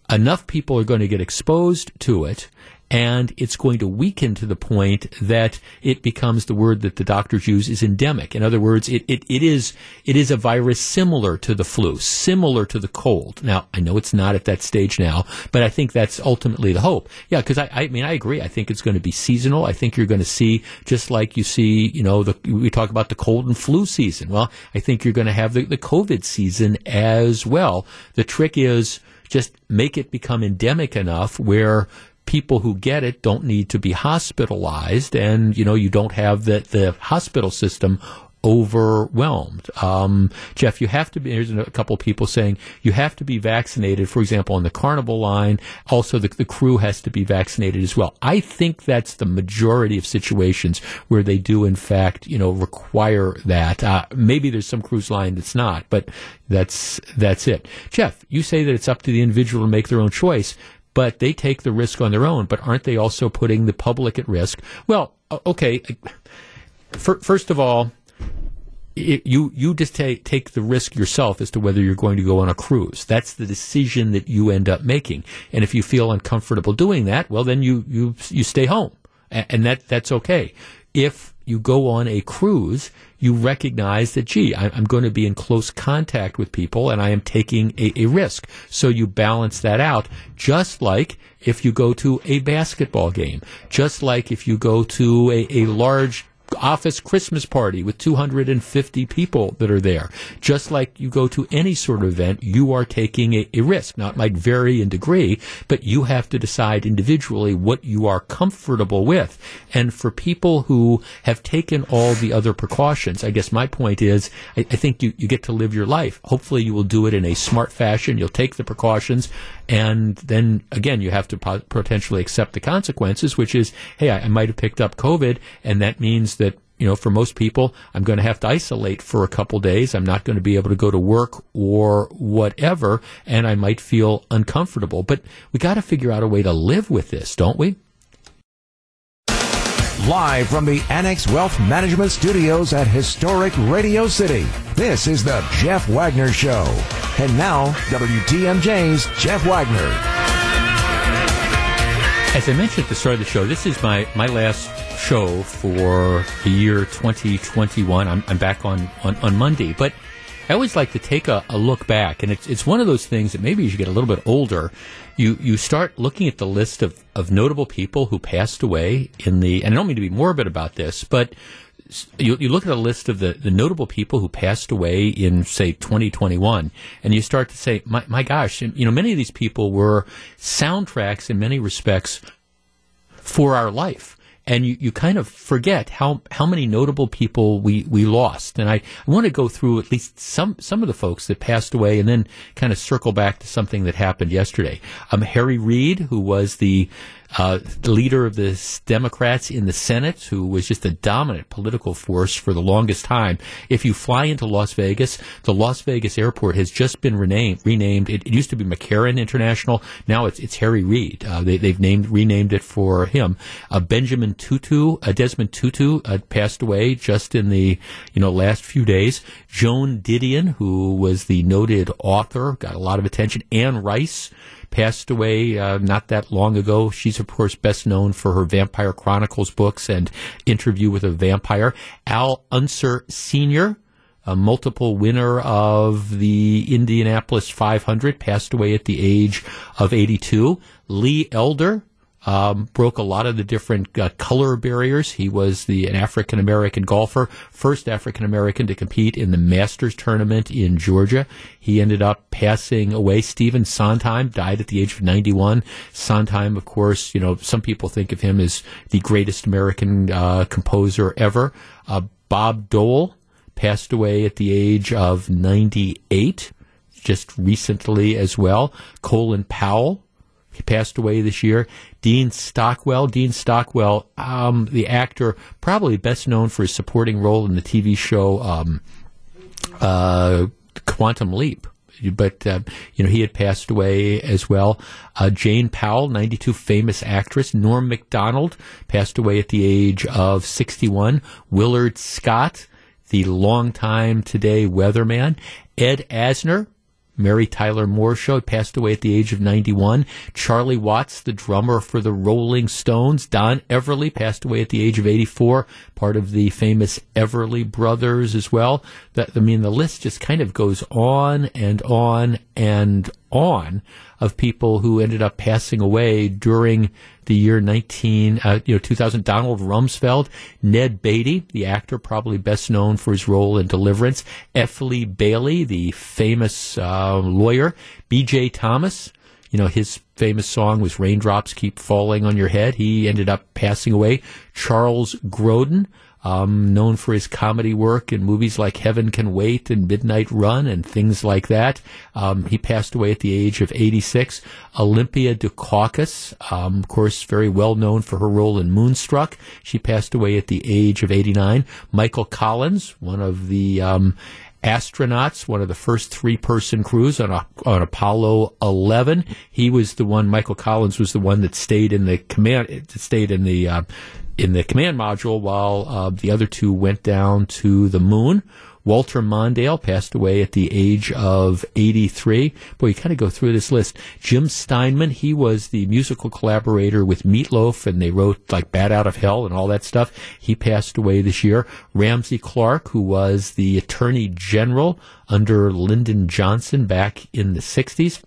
enough people are going to get exposed to it and it's going to weaken to the point that it becomes the word that the doctors use is endemic. In other words, it, it, it is it is a virus similar to the flu, similar to the cold. Now, I know it's not at that stage now, but I think that's ultimately the hope. Yeah, because I, I mean I agree. I think it's going to be seasonal. I think you're going to see just like you see, you know, the, we talk about the cold and flu season. Well, I think you're going to have the, the COVID season as well. The trick is just make it become endemic enough where people who get it don't need to be hospitalized and you know you don't have the, the hospital system overwhelmed. Um, Jeff, you have to be, there's a couple people saying you have to be vaccinated, for example, on the carnival line. Also, the, the crew has to be vaccinated as well. I think that's the majority of situations where they do, in fact, you know, require that. Uh, maybe there's some cruise line that's not, but that's, that's it. Jeff, you say that it's up to the individual to make their own choice but they take the risk on their own. But aren't they also putting the public at risk? Well, uh, okay. Uh, first of all, it, you you just take take the risk yourself as to whether you're going to go on a cruise. That's the decision that you end up making. And if you feel uncomfortable doing that, well, then you you you stay home, and, and that that's okay. If you go on a cruise, you recognize that, gee, I'm going to be in close contact with people and I am taking a, a, risk. So you balance that out, just like if you go to a basketball game, just like if you go to a, a large office Christmas party with 250 people that are there. Just like you go to any sort of event, you are taking a, a, risk. Now, it might vary in degree, but you have to decide individually what you are comfortable with. And for people who have taken all the other precautions, I guess my point is, I, I think you, you get to live your life. Hopefully, you will do it in a smart fashion. You'll take the precautions. And then again, you have to potentially accept the consequences, which is, hey, I, I might have picked up COVID, and that means that you know, for most people, I'm going to have to isolate for a couple days. I'm not going to be able to go to work or whatever, and I might feel uncomfortable. But we got to figure out a way to live with this, don't we?
Live from the Annex Wealth Management Studios at historic Radio City, this is the Jeff Wagner Show. And now, WTMJ's Jeff Wagner.
As I mentioned at the start of the show, this is my, my last show for the year 2021. I'm, I'm back on, on, on Monday, but I always like to take a, a, look back, and it's it's one of those things that maybe as you get a little bit older, you you start looking at the list of, of notable people who passed away in the. And I don't mean to be morbid about this, but you, you look at a list of the, the notable people who passed away in say 2021, and you start to say, my, my gosh, you know, many of these people were soundtracks in many respects for our life and you, you kind of forget how, how many notable people we, we lost. And I, I want to go through at least some, some of the folks that passed away and then kind of circle back to something that happened yesterday. Um, Harry Reid, who was the uh, the leader of the Democrats in the Senate, who was just a dominant political force for the longest time. If you fly into Las Vegas, the Las Vegas airport has just been renamed. renamed. It, it used to be McCarran International. Now it's, it's Harry Reid. Uh, they, have named renamed it for him. Uh, Benjamin Tutu, uh, Desmond Tutu, uh, passed away just in the you know last few days. Joan Didion, who was the noted author, got a lot of attention. Anne Rice passed away uh, not that long ago. She's, of course, best known for her Vampire Chronicles books and Interview with a Vampire. Al Unser Sr., a multiple winner of the Indianapolis 500, passed away at the age of 82. Lee Elder, um, broke a lot of the different uh, color barriers. He was the an African American golfer, first African American to compete in the Masters tournament in Georgia. He ended up passing away. Stephen Sondheim died at the age of 91. Sondheim, of course, you know, some people think of him as the greatest American uh, composer ever. Uh, Bob Dole passed away at the age of 98 just recently as well. Colin Powell he passed away this year. Dean Stockwell. Dean Stockwell, um, the actor, probably best known for his supporting role in the TV show um, uh, Quantum Leap. But uh, you know he had passed away as well. Uh, Jane Powell, 92, famous actress. Norm Macdonald passed away at the age of 61. Willard Scott, the longtime Today weatherman. Ed Asner, Mary Tyler Moore Show, passed away at the age of 91. Charlie Watts, the drummer for the Rolling Stones. Don Everly passed away at the age of 84, part of the famous Everly Brothers as well. That, I mean, the list just kind of goes on and on and on of people who ended up passing away during the year 19, uh, you know, 2000. Donald Rumsfeld, Ned Beatty, the actor probably best known for his role in Deliverance, F. Lee Bailey, the famous uh, lawyer, B.J. Thomas, you know, his famous song was Raindrops Keep Falling on Your Head. He ended up passing away. Charles Grodin, um, known for his comedy work in movies like Heaven Can Wait and Midnight Run and things like that. Um, he passed away at the age of 86. Olympia Dukakis, um, of course, very well known for her role in Moonstruck. She passed away at the age of 89. Michael Collins, one of the um, astronauts, one of the first three person crews on, a, on Apollo 11. He was the one, Michael Collins was the one that stayed in the command, stayed in the, uh, in the command module while uh, the other two went down to the moon. Walter Mondale passed away at the age of 83. Boy, you kind of go through this list. Jim Steinman, he was the musical collaborator with Meatloaf, and they wrote like Bat Out of Hell and all that stuff. He passed away this year. Ramsey Clark, who was the Attorney General under Lyndon Johnson back in the 60s.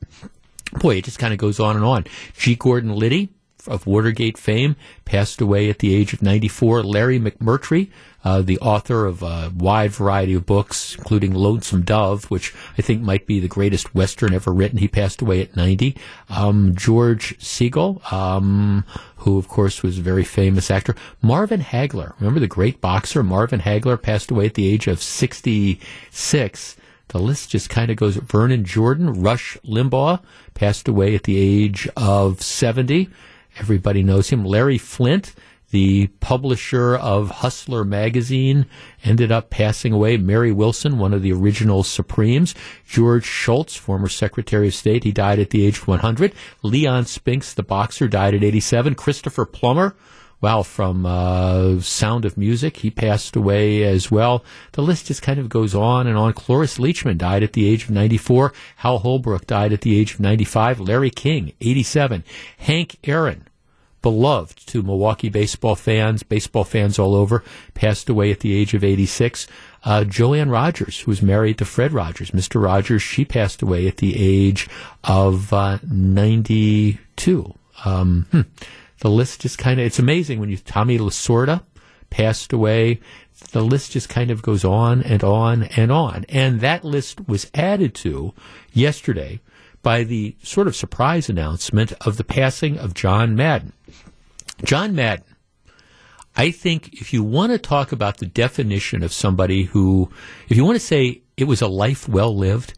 Boy, it just kind of goes on and on. G. Gordon Liddy, of Watergate fame, passed away at the age of 94. Larry McMurtry, uh, the author of a wide variety of books, including Lonesome Dove, which I think might be the greatest Western ever written. He passed away at 90. Um, George Segal, um, who of course was a very famous actor. Marvin Hagler, remember the great boxer Marvin Hagler passed away at the age of 66. The list just kind of goes. Vernon Jordan, Rush Limbaugh, passed away at the age of 70. Everybody knows him. Larry Flynt, the publisher of Hustler magazine, ended up passing away. Mary Wilson, one of the original Supremes. George Shultz, former Secretary of State, he died at the age of 100. Leon Spinks, the boxer, died at 87. Christopher Plummer, wow, from uh, Sound of Music, he passed away as well. The list just kind of goes on and on. Cloris Leachman died at the age of 94. Hal Holbrook died at the age of 95. Larry King, 87. Hank Aaron, beloved to Milwaukee baseball fans, baseball fans all over, passed away at the age of 86. Uh, Joanne Rogers, who was married to Fred Rogers, Mr. Rogers, she passed away at the age of uh, 92. Um, hmm the list just kind of, it's amazing when you, Tommy Lasorda passed away. The list just kind of goes on and on and on. And that list was added to yesterday by the sort of surprise announcement of the passing of John Madden. John Madden, I think if you want to talk about the definition of somebody who, if you want to say it was a life well lived,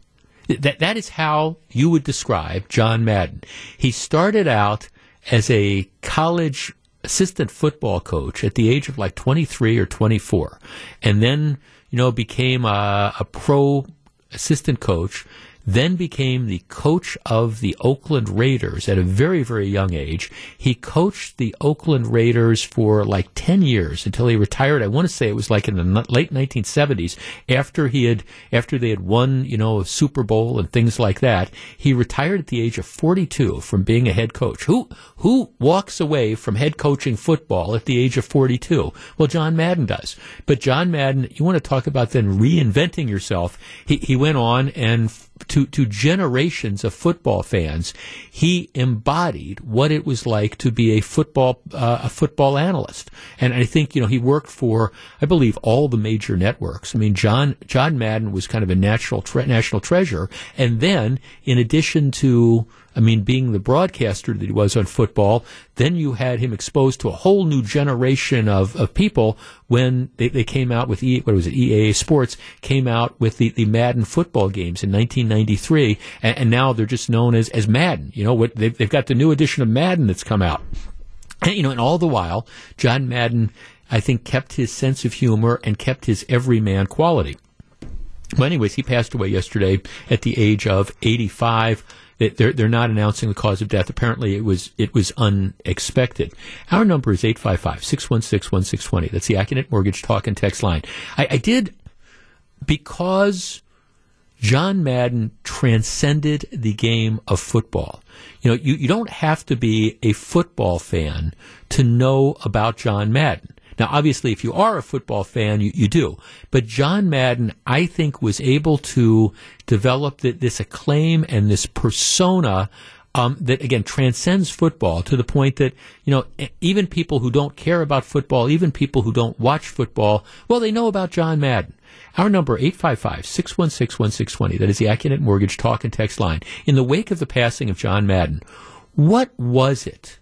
that, that is how you would describe John Madden. He started out as a college assistant football coach at the age of like 23 or 24, and then, you know, became a, a pro assistant coach then became the coach of the Oakland Raiders at a very, very young age. He coached the Oakland Raiders for like 10 years until he retired. I want to say it was like in the late 1970s after he had, after they had won, you know, a Super Bowl and things like that. He retired at the age of 42 from being a head coach. Who, who walks away from head coaching football at the age of 42? Well, John Madden does. But John Madden, you want to talk about then reinventing yourself. He, he went on and to, to generations of football fans, he embodied what it was like to be a football uh, a football analyst. And I think you know he worked for I believe all the major networks. I mean John John Madden was kind of a natural tre- national treasure, and then in addition to I mean, being the broadcaster that he was on football, then you had him exposed to a whole new generation of, of people when they, they came out with e, what was it, EA Sports came out with the, the Madden football games in 1993, and, and now they're just known as, as Madden. You know, what they've, they've got the new edition of Madden that's come out. And, you know, and all the while, John Madden, I think, kept his sense of humor and kept his everyman quality. But anyways, he passed away yesterday at the age of 85. They're, they're not announcing the cause of death. Apparently, it was it was unexpected. Our number is 855-616-1620. That's the Accunet Mortgage Talk and Text line. I, I did, because John Madden transcended the game of football. You know, you, you don't have to be a football fan to know about John Madden. Now, obviously, if you are a football fan, you, you do. But John Madden, I think, was able to develop the, this acclaim and this persona um, that again transcends football to the point that you know even people who don't care about football, even people who don't watch football, well, they know about John Madden. Our number 855-616-1620. That is the Accunet Mortgage talk and text line. In the wake of the passing of John Madden, what was it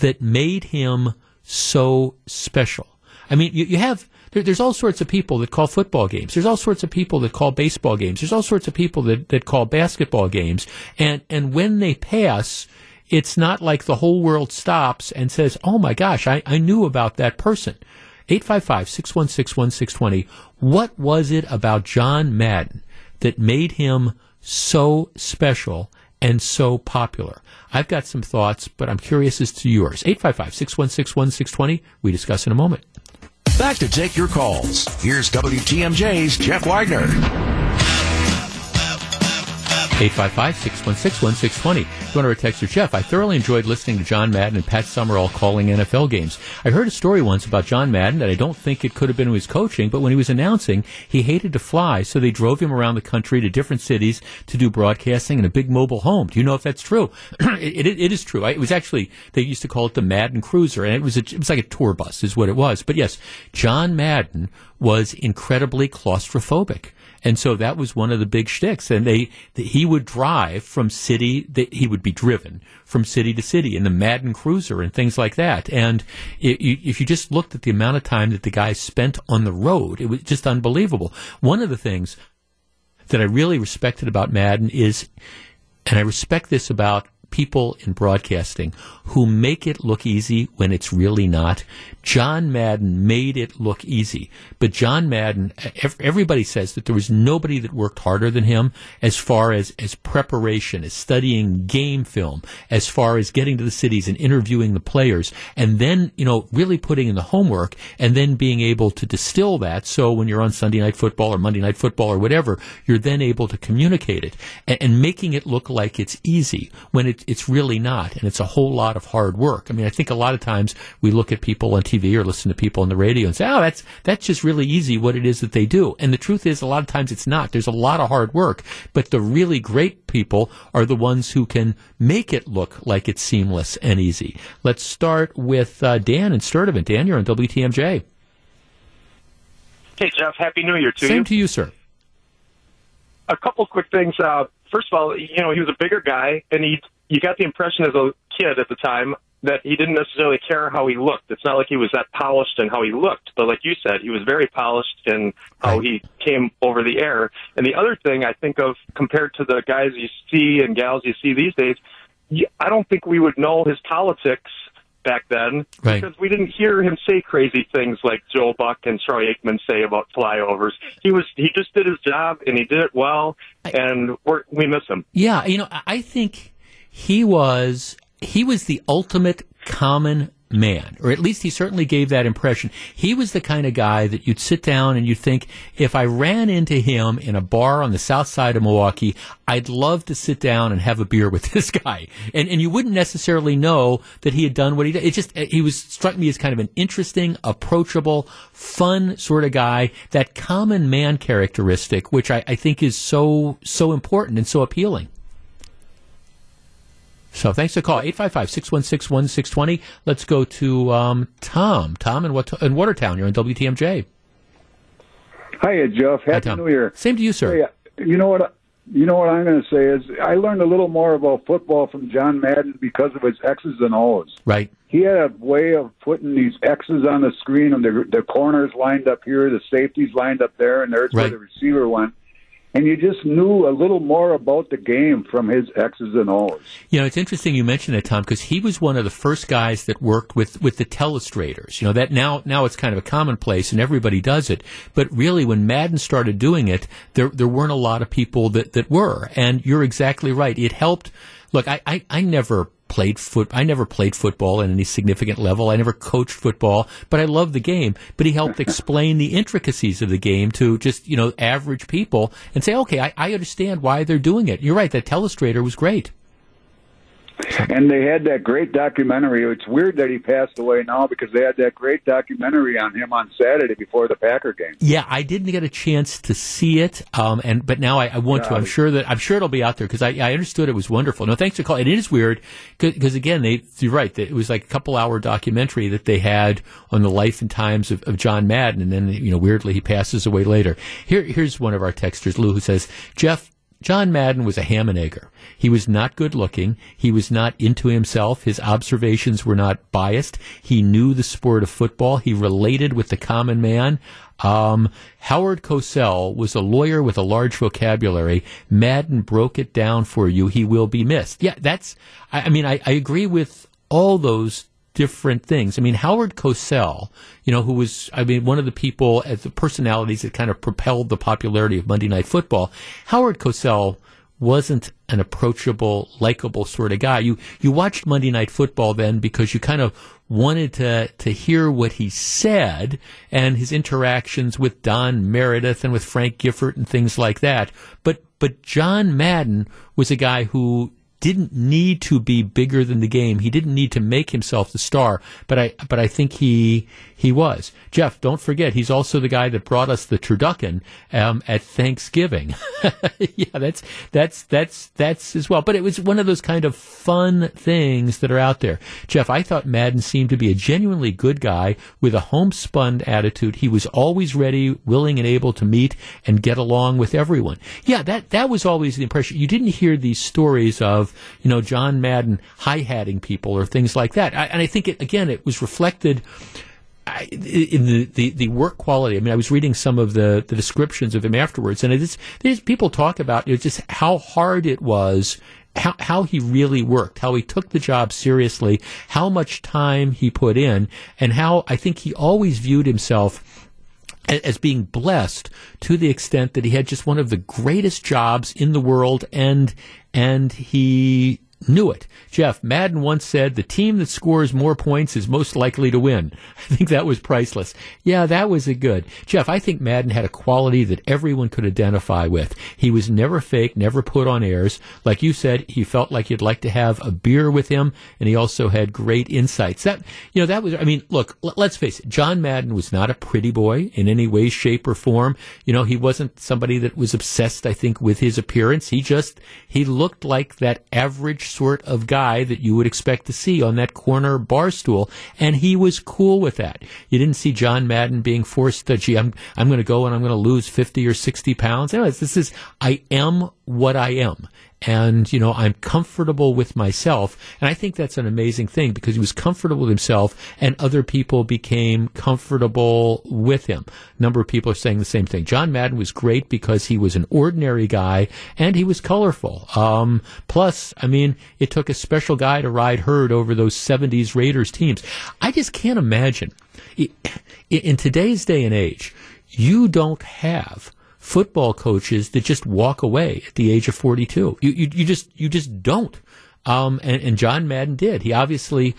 that made him so special? I mean, you, you have there, there's all sorts of people that call football games. There's all sorts of people that call baseball games. There's all sorts of people that, that call basketball games. And and when they pass, it's not like the whole world stops and says, "Oh my gosh, I, I knew about that person." 855-616-1620. What was it about John Madden that made him so special and so popular? I've got some thoughts, but I'm curious as to yours. 855-616-1620. We discuss in a moment.
Back to take your calls. Here's WTMJ's Jeff Wagner.
855-616-1620. If you want to text your Jeff, I thoroughly enjoyed listening to John Madden and Pat Summerall calling NFL games. I heard a story once about John Madden that I don't think it could have been his coaching, but when he was announcing, he hated to fly, so they drove him around the country to different cities to do broadcasting in a big mobile home. Do you know if that's true? it, it, it is true. It was actually, they used to call it the Madden Cruiser, and it was, a, it was like a tour bus is what it was. But yes, John Madden was incredibly claustrophobic. And so that was one of the big shticks. And they, he would drive from city, he would be driven from city to city in the Madden Cruiser and things like that. And it, you, if you just looked at the amount of time that the guy spent on the road, it was just unbelievable. One of the things that I really respected about Madden is, and I respect this about people in broadcasting who make it look easy when it's really not. John Madden made it look easy, but John Madden, everybody says that there was nobody that worked harder than him as far as, as preparation, as studying game film, as far as getting to the cities and interviewing the players, and then, you know, really putting in the homework and then being able to distill that. So when you're on Sunday Night Football or Monday Night Football or whatever, you're then able to communicate it and, and making it look like it's easy when it, it's really not. And it's a whole lot of hard work. I mean, I think a lot of times we look at people on TV or listen to people on the radio and say, "Oh, that's that's just really easy what it is that they do." And the truth is, a lot of times it's not. There's a lot of hard work, but the really great people are the ones who can make it look like it's seamless and easy. Let's start with uh, Dan in Sturtevant. Dan, you're on WTMJ.
Hey, Jeff. Happy New Year to
Same
you. Same
to you, sir.
A couple quick things. Uh, first of all, you know, he was a bigger guy, and he you got the impression as a kid at the time that he didn't necessarily care how he looked. It's not like he was that polished in how he looked, but like you said, he was very polished in how he came over the air. And the other thing I think of compared to the guys you see and gals you see these days, I don't think we would know his politics back then
right.
because we didn't hear him say crazy things like Joe Buck and Troy Aikman say about flyovers. He was he just did his job and he did it well, and we're, we miss him.
Yeah, you know, I think he was he was the ultimate common man, or at least he certainly gave that impression. He was the kind of guy that you'd sit down and you'd think, if I ran into him in a bar on the south side of Milwaukee, I'd love to sit down and have a beer with this guy. And and you wouldn't necessarily know that he had done what he did. It just eh, he was struck me as kind of an interesting, approachable, fun sort of guy. That common man characteristic, which I, I think is so so important and so appealing. So thanks for the call. 855-616-1620. Let's go to um, Tom. Tom in, what, in Watertown. You're on WTMJ.
Hiya, Jeff. Happy
Hi,
New Year.
Same to you, sir.
Hey, uh, you know what? You know what I'm going to say is I learned a little more about football from John Madden because of his X's and O's.
Right.
He had a way of putting these X's on the screen, and the the corners lined up here, the safeties lined up there, and there's
right.
where the receiver went and you just knew a little more about the game from his X's and O's.
You know, it's interesting you mentioned that, Tom, because he was one of the first guys that worked with, with the telestrators. You know, that now, now it's kind of a commonplace and everybody does it. But really, when Madden started doing it, there, there weren't a lot of people that, that were. And you're exactly right. It helped. Look, I, I, I never played foot. I never played football at any significant level. I never coached football, but I love the game. But he helped explain the intricacies of the game to just you know average people and say, okay, I, I understand why they're doing it. You're right. That telestrator was great.
And they had that great documentary. It's weird that he passed away now because they had that great documentary on him on Saturday before the Packer game.
Yeah, I didn't get a chance to see it, um, and but now I, I want yeah, to. I'm sure that I'm sure it'll be out there because I, I understood it was wonderful. No, thanks for calling. It is weird because again, they you're right. It was like a couple hour documentary that they had on the life and times of, of John Madden, and then you know weirdly he passes away later. Here, here's one of our texters, Lou, who says, Jeff. John Madden was a ham and egger. He was not good looking. He was not into himself. His observations were not biased. He knew the sport of football. He related with the common man. Um, Howard Cosell was a lawyer with a large vocabulary. Madden broke it down for you. He will be missed. Yeah, that's, I, I mean, I, I agree with all those different things. I mean, Howard Cosell, you know, who was, I mean, one of the people, as the personalities that kind of propelled the popularity of Monday Night Football, Howard Cosell wasn't an approachable, likable sort of guy. You you watched Monday Night Football then because you kind of wanted to to hear what he said and his interactions with Don Meredith and with Frank Gifford and things like that. But but John Madden was a guy who didn't need to be bigger than the game. He didn't need to make himself the star, but I but I think he he was. Jeff, don't forget he's also the guy that brought us the turducken um, at Thanksgiving. yeah, that's that's that's that's as well. But it was one of those kind of fun things that are out there. Jeff, I thought Madden seemed to be a genuinely good guy with a homespun attitude. He was always ready, willing, and able to meet and get along with everyone. Yeah, that that was always the impression. You didn't hear these stories of you know John Madden hi-hatting people or things like that. I, and I think it again it was reflected in the, the, the, work quality, I mean, I was reading some of the, the descriptions of him afterwards, and it's, there's people talk about you know, just how hard it was, how, how he really worked, how he took the job seriously, how much time he put in, and how I think he always viewed himself as being blessed to the extent that he had just one of the greatest jobs in the world and and he knew it. Jeff, Madden once said the team that scores more points is most likely to win. I think that was priceless. Yeah, that was a good. Jeff, I think Madden had a quality that everyone could identify with. He was never fake, never put on airs. Like you said, he felt like you'd like to have a beer with him, and he also had great insights. That, you know, that was, I mean, look, l- let's face it, John Madden was not a pretty boy in any way, shape, or form. You know, he wasn't somebody that was obsessed, I think, with his appearance. He just, he looked like that average sort of guy that you would expect to see on that corner bar stool, and he was cool with that. You didn't see John Madden being forced to, gee, I'm, I'm going to go and I'm going to lose 50 or 60 pounds. Anyways, this is, I am what I am. And you know I'm comfortable with myself. And I think that's an amazing thing because he was comfortable with himself and other people became comfortable with him. A number of people are saying the same thing. John Madden was great because he was an ordinary guy and he was colorful. Um, plus I mean it took a special guy to ride herd over those 70s Raiders teams. I just can't imagine. In today's day and age you don't have football coaches that just walk away at the age of 42. You, you, you just, you just don't. Um, and, and John Madden did. He obviously,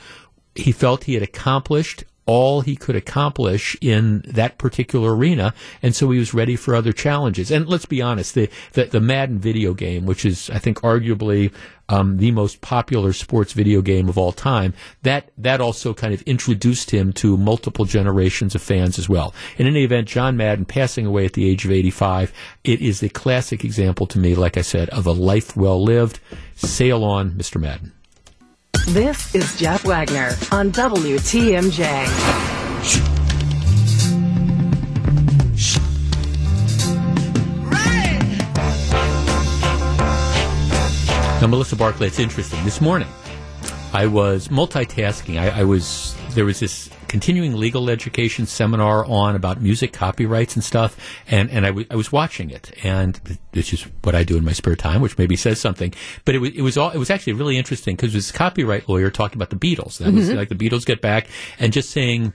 he felt he had accomplished all he could accomplish in that particular arena, and so he was ready for other challenges. And let's be honest, the the, the Madden video game, which is I think arguably um, the most popular sports video game of all time, that that also kind of introduced him to multiple generations of fans as well. In any event, John Madden passing away at the age of 85, it is a classic example to me, like I said, of a life well lived. Sail on, Mr. Madden.
This is Jeff Wagner on WTMJ.
Now, Melissa Barclay, it's interesting. This morning, I was multitasking. I, I was there was this continuing legal education seminar on about music copyrights and stuff, and and I, w- I was watching it, and this is what I do in my spare time, which maybe says something. But it was it was all it was actually really interesting because this copyright lawyer talking about the Beatles. That was mm-hmm. like the Beatles get back and just saying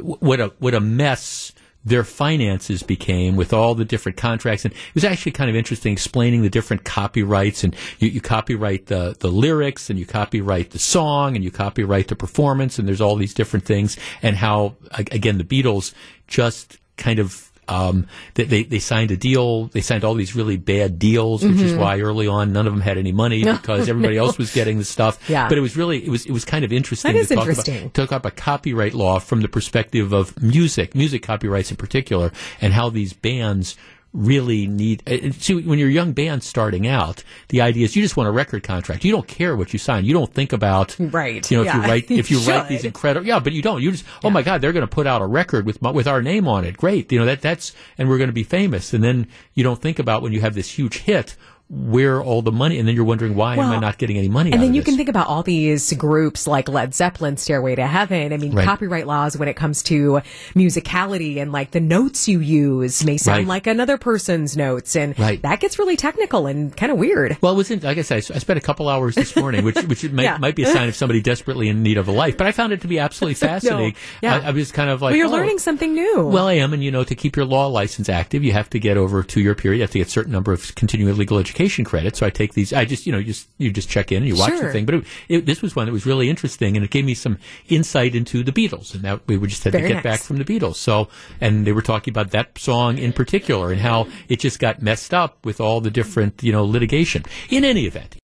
what a what a mess their finances became with all the different contracts. And it was actually kind of interesting explaining the different copyrights and you, you, copyright the, the lyrics and you copyright the song and you copyright the performance and there's all these different things and how, again, the Beatles just kind of Um, they, they, they signed a deal. They signed all these really bad deals, which is
Mhm.
why early on none of them had any money because everybody
No.
else was getting the stuff.
Yeah.
But it was really it was it was kind of interesting.
That is
to talk
interesting.
About, talk about copyright law from the perspective of music, music copyrights in particular, and how these bands really need. uh, See, when you're a young band starting out, the idea is you just want a record contract. You don't care what you sign. You don't think about
Right.
You know, if you write if you
You
write these incredible, yeah, but you don't. You just oh my god, they're going to put out a record with my, with our name on it. Great, you know that that's and we're going to be famous. And then you don't think about when you have this huge hit where all the money, and then you're wondering why am I not getting any money?
And then you
this?
can think about all these groups like Led Zeppelin, Stairway to Heaven. I mean,
Right.
copyright laws when it comes to musicality and like the notes you use may sound
Right.
like another person's notes. And
Right.
that gets really technical and kind of weird.
Well, it was in, like I said, I spent a couple hours this morning, which which might,
Yeah.
might be a sign of somebody desperately in need of a life. But I found it to be absolutely fascinating.
yeah.
I, I was kind of like,
well, you're
oh,
learning something new.
Well, I am, and you know, to keep your law license active, you have to get over a two-year period. You have to get a certain number of continuing legal education credits. So I take these. I just, you know, you just you just check in and you watch the thing. But it, it, this was one that was really interesting, and it gave me some insight into the Beatles, and that we were just had
Very
to get
nice.
back from the Beatles. So, and they were talking about that song in particular and how it just got messed up with all the different, you know, litigation. In any event,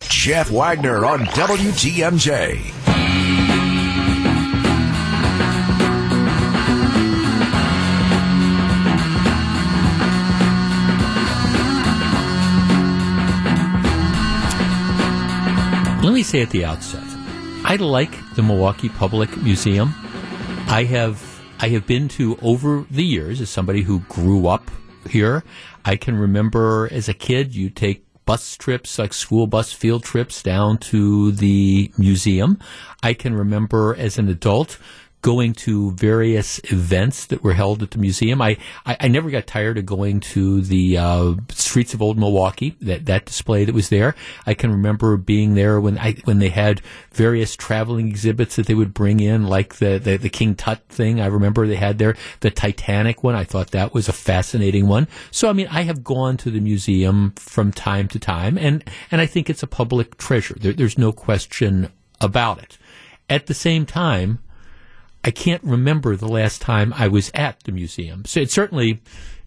Jeff Wagner on WTMJ.
Me say at the outset, I like the Milwaukee Public Museum. I have I have been to over the years as somebody who grew up here. I can remember as a kid you take bus trips like school bus field trips down to the museum. I can remember as an adult going to various events that were held at the museum. I, I, I never got tired of going to the uh, streets of old Milwaukee, that, that display that was there. I can remember being there when I when they had various traveling exhibits that they would bring in, like the, the, the King Tut thing. I remember they had there the Titanic one. I thought that was a fascinating one. So I mean, I have gone to the museum from time to time, and, and I think it's a public treasure. There, there's no question about it. At the same time, I can't remember the last time I was at the museum. So it certainly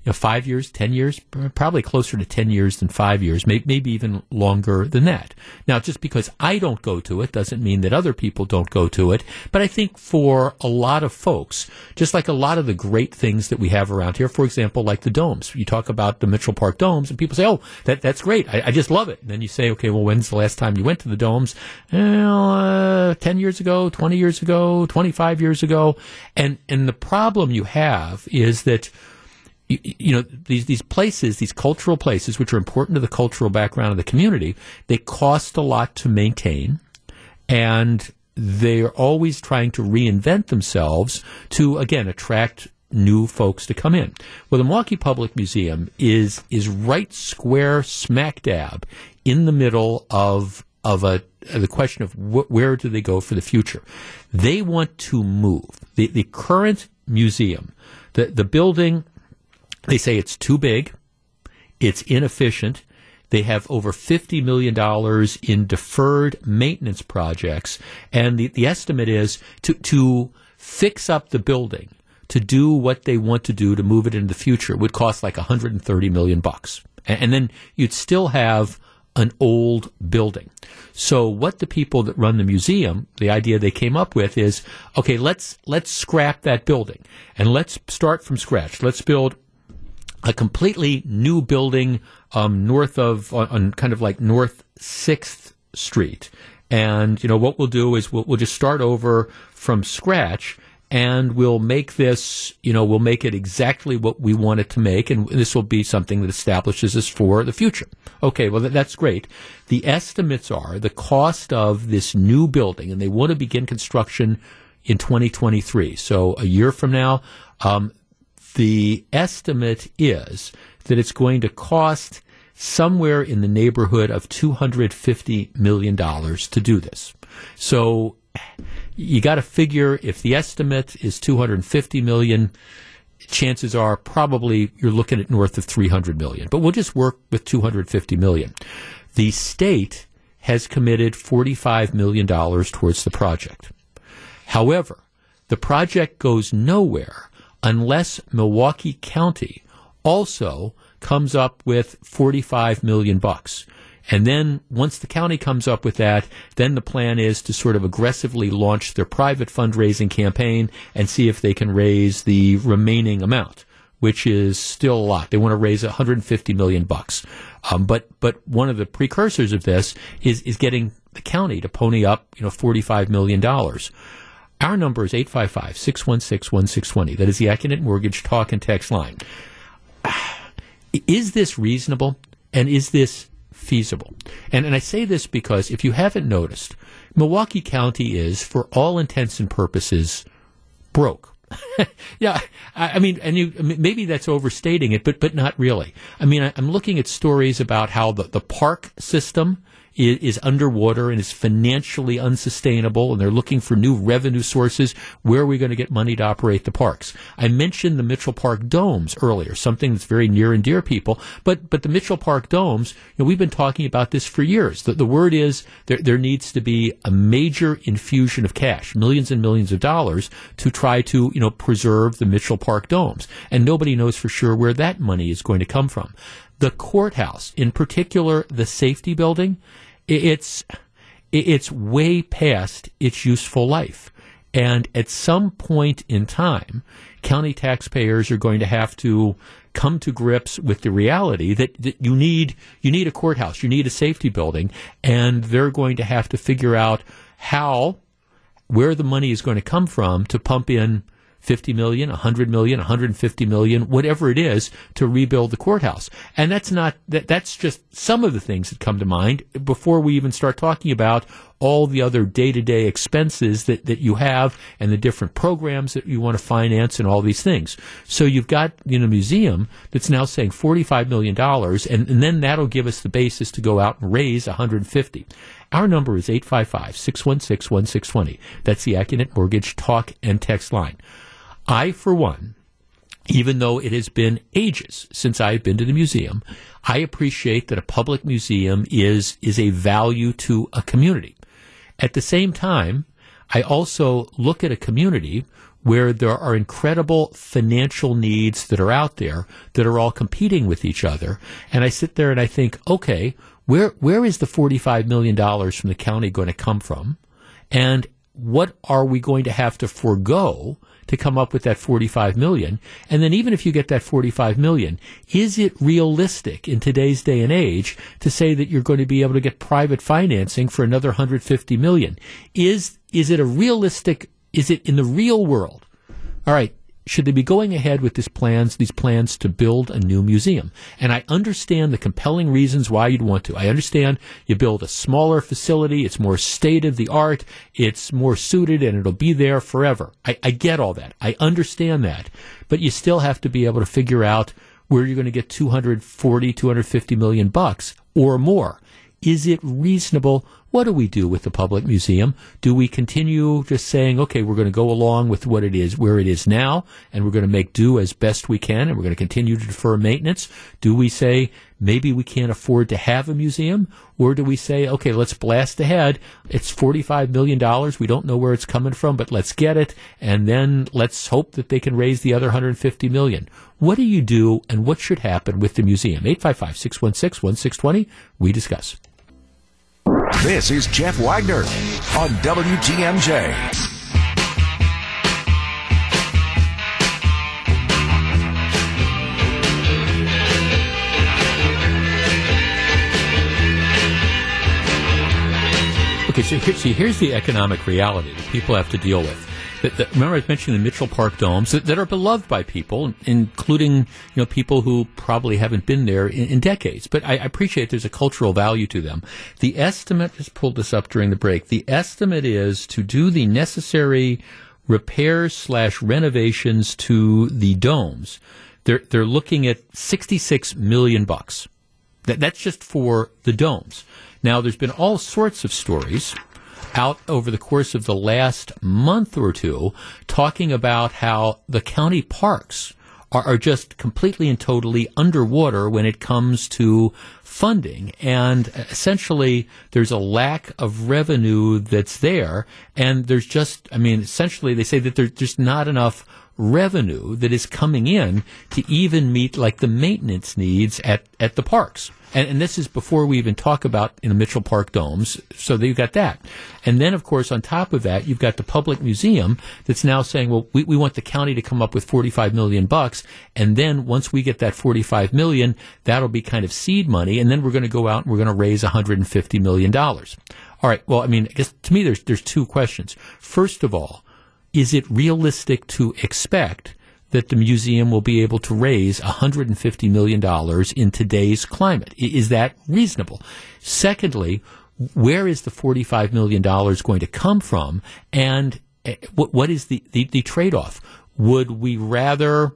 know, five years, ten years, probably closer to ten years than five years, may, maybe even longer than that. Now, just because I don't go to it doesn't mean that other people don't go to it. But I think for a lot of folks, just like a lot of the great things that we have around here, for example, like the domes, you talk about the Mitchell Park domes, and people say, "Oh, that that's great. I, I just love it." And then you say, "Okay, well, when's the last time you went to the domes?" Well, uh, ten years ago, twenty years ago, twenty-five years ago, and and the problem you have is that you, you know these these places, these cultural places, which are important to the cultural background of the community, they cost a lot to maintain, and they're always trying to reinvent themselves to again attract new folks to come in. Well, the Milwaukee Public Museum is is right square smack dab in the middle of of a the question of wh- where do they go for the future. They want to move the the current museum, the the building. They say it's too big, it's inefficient. They have over $50 million in deferred maintenance projects. And the, the estimate is to, to fix up the building, to do what they want to do to move it into the future would cost like 130 million bucks. And, and then you'd still have an old building. So what the people that run the museum, the idea they came up with is, okay, let's, let's scrap that building and let's start from scratch. Let's build a completely new building um, north of on, on kind of like North Sixth Street. And you know what we'll do is we'll, we'll just start over from scratch, and we'll make this. You know, we'll make it exactly what we want it to make, and this will be something that establishes us for the future. Okay, well that, that's great. The estimates are the cost of this new building, and they want to begin construction in 2023. So a year from now. Um, the estimate is that it's going to cost somewhere in the neighborhood of $250 million to do this. So you got to figure if the estimate is 250 million, chances are probably you're looking at north of 300 million. But we'll just work with 250 million. The state has committed 45 million dollars towards the project. However, the project goes nowhere unless Milwaukee County also comes up with 45 million bucks. And then once the county comes up with that, then the plan is to sort of aggressively launch their private fundraising campaign and see if they can raise the remaining amount, which is still a lot. They want to raise 150 million bucks. Um, but but one of the precursors of this is is getting the county to pony up, you know, 45 million dollars. Our number is 855-616-1620. That is the Accunet Mortgage talk and text line. Is this reasonable? And is this feasible. And, and I say this because if you haven't noticed, Milwaukee County is, for all intents and purposes, broke. yeah, I, I, mean, and you, maybe that's overstating it, but but not really. I mean, I, am looking at stories about how the, the park system is, is underwater and is financially unsustainable, and they're looking for new revenue sources. Where are we going to get money to operate the parks? I mentioned the Mitchell Park domes earlier, something that's very near and dear people. But but the Mitchell Park domes, you know, we've been talking about this for years. The, the word is there there needs to be a major infusion of cash, millions and millions of dollars, to try to you know preserve the Mitchell Park domes, and nobody knows for sure where that money is going to come from. The courthouse, in particular, the safety building, it's it's way past its useful life. And at some point in time, county taxpayers are going to have to come to grips with the reality that, that you need you need a courthouse, you need a safety building, and they're going to have to figure out how where the money is going to come from to pump in 50 million, 100 million, 150 million, whatever it is to rebuild the courthouse. And that's not, that, that's just some of the things that come to mind before we even start talking about all the other day to day expenses that, that you have and the different programs that you want to finance and all these things. So you've got, you know, a museum that's now saying $45 million and, and then that'll give us the basis to go out and raise 150. Our number is 855 616 1620. That's the Accunet Mortgage talk and text line. I, for one, even though it has been ages since I've been to the museum, I appreciate that a public museum is, is a value to a community. At the same time, I also look at a community where there are incredible financial needs that are out there that are all competing with each other. And I sit there and I think, okay, where, where is the $45 million from the county going to come from? And what are we going to have to forego to come up with that 45 million? And then even if you get that 45 million, is it realistic in today's day and age to say that you're going to be able to get private financing for another 150 million? Is is it a realistic is it in the real world? All right, should they be going ahead with these plans, these plans to build a new museum? And I understand the compelling reasons why you'd want to. I understand you build a smaller facility, it's more state of the art, it's more suited, and it'll be there forever. I, I get all that. I understand that. But you still have to be able to figure out where you're going to get 240, 250 million bucks or more. Is it reasonable what do we do with the public museum? Do we continue just saying, okay, we're going to go along with what it is, where it is now, and we're going to make do as best we can, and we're going to continue to defer maintenance? Do we say, maybe we can't afford to have a museum? Or do we say, okay, let's blast ahead. It's $45 million. We don't know where it's coming from, but let's get it. And then let's hope that they can raise the other 150 million. What do you do and what should happen with the museum? 855 616 1620. We discuss.
This is Jeff Wagner on WTMJ.
Okay, so here's the economic reality that people have to deal with that, that, remember I mentioned the Mitchell Park domes that, that, are beloved by people, including you know people who probably haven't been there in, in decades. But I, I, appreciate there's a cultural value to them. The estimate just pulled this up during the break. The estimate is to do the necessary repairs slash renovations to the domes. They're they're looking at 66 million bucks. That, that's just for the domes. Now, there's been all sorts of stories out over the course of the last month or two talking about how the county parks are, are just completely and totally underwater when it comes to funding. And essentially, there's a lack of revenue that's there. And there's just, I mean, essentially, they say that there's just not enough revenue that is coming in to even meet like the maintenance needs at, at the parks. And, and this is before we even talk about in the Mitchell Park domes. So you've got that. And then, of course, on top of that, you've got the public museum that's now saying, well, we, we want the county to come up with 45 million bucks. And then once we get that 45 million, that'll be kind of seed money. And then we're going to go out and we're going to raise 150 million dollars. All right. Well, I mean, I guess to me, there's, there's two questions. First of all, is it realistic to expect that the museum will be able to raise $150 million in today's climate? Is that reasonable? Secondly, where is the $45 million going to come from? And eh, what, is the, the, the trade off? Would we rather,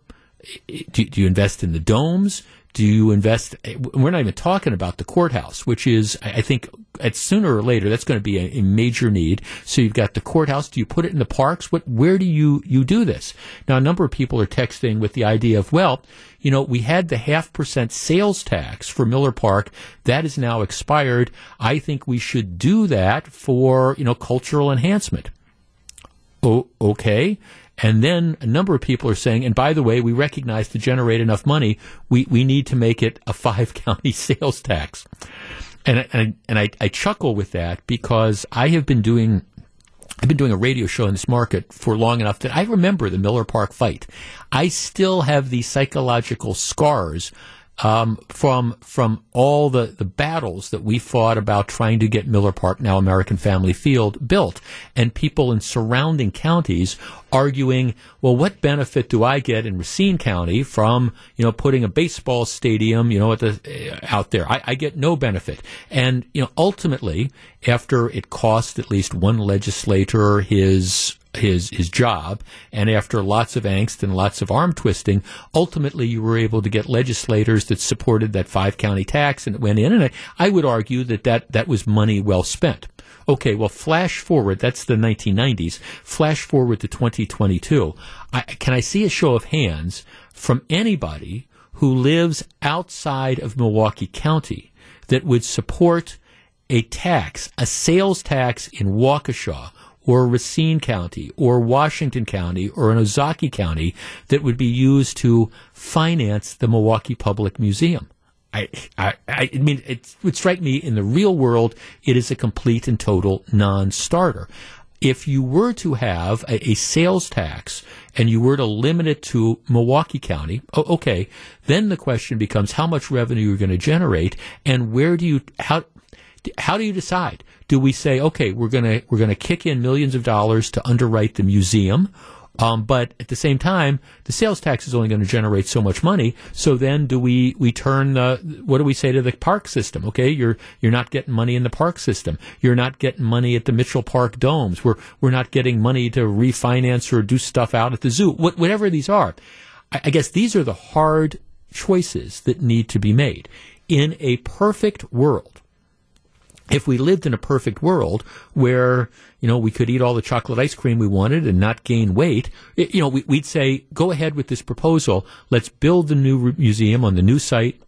eh, do, do you invest in the domes? Do you invest? We're not even talking about the courthouse, which is, I think, at sooner or later, that's going to be a, a, major need. So you've got the courthouse. Do you put it in the parks? What, where do you, you do this? Now, a number of people are texting with the idea of, well, you know, we had the half percent sales tax for Miller Park. That is now expired. I think we should do that for, you know, cultural enhancement. Oh, okay. And then a number of people are saying, and by the way, we recognize to generate enough money, we, we need to make it a five county sales tax. And, and, and I, I chuckle with that because I have been doing I've been doing a radio show in this market for long enough that I remember the Miller Park fight. I still have the psychological scars um, from from all the, the battles that we fought about trying to get Miller Park, now American Family Field, built, and people in surrounding counties arguing, well, what benefit do I get in Racine County from you know putting a baseball stadium you know the, uh, out there? I, I get no benefit, and you know ultimately, after it cost at least one legislator his his his job, and after lots of angst and lots of arm twisting, ultimately you were able to get legislators that supported that five county tax, and it went in. And I, I would argue that, that that was money well spent. Okay, well, flash forward. That's the 1990s. Flash forward to 2022. I, can I see a show of hands from anybody who lives outside of Milwaukee County that would support a tax, a sales tax in Waukesha or Racine County or Washington County or an Ozaukee County that would be used to finance the Milwaukee Public Museum. I, I, I mean, it would strike me in the real world, it is a complete and total non-starter. If you were to have a, a sales tax and you were to limit it to Milwaukee County, okay, then the question becomes how much revenue you're going to generate and where do you, how, how do you decide? Do we say, okay, we're gonna we're gonna kick in millions of dollars to underwrite the museum, um, but at the same time, the sales tax is only going to generate so much money. So then, do we we turn the what do we say to the park system? Okay, you're you're not getting money in the park system. You're not getting money at the Mitchell Park domes. We're we're not getting money to refinance or do stuff out at the zoo. What, whatever these are, I, I guess these are the hard choices that need to be made. In a perfect world, if we lived in a perfect world where you know we could eat all the chocolate ice cream we wanted and not gain weight, you know we, would say go ahead with this proposal. Let's build the new museum on the new site.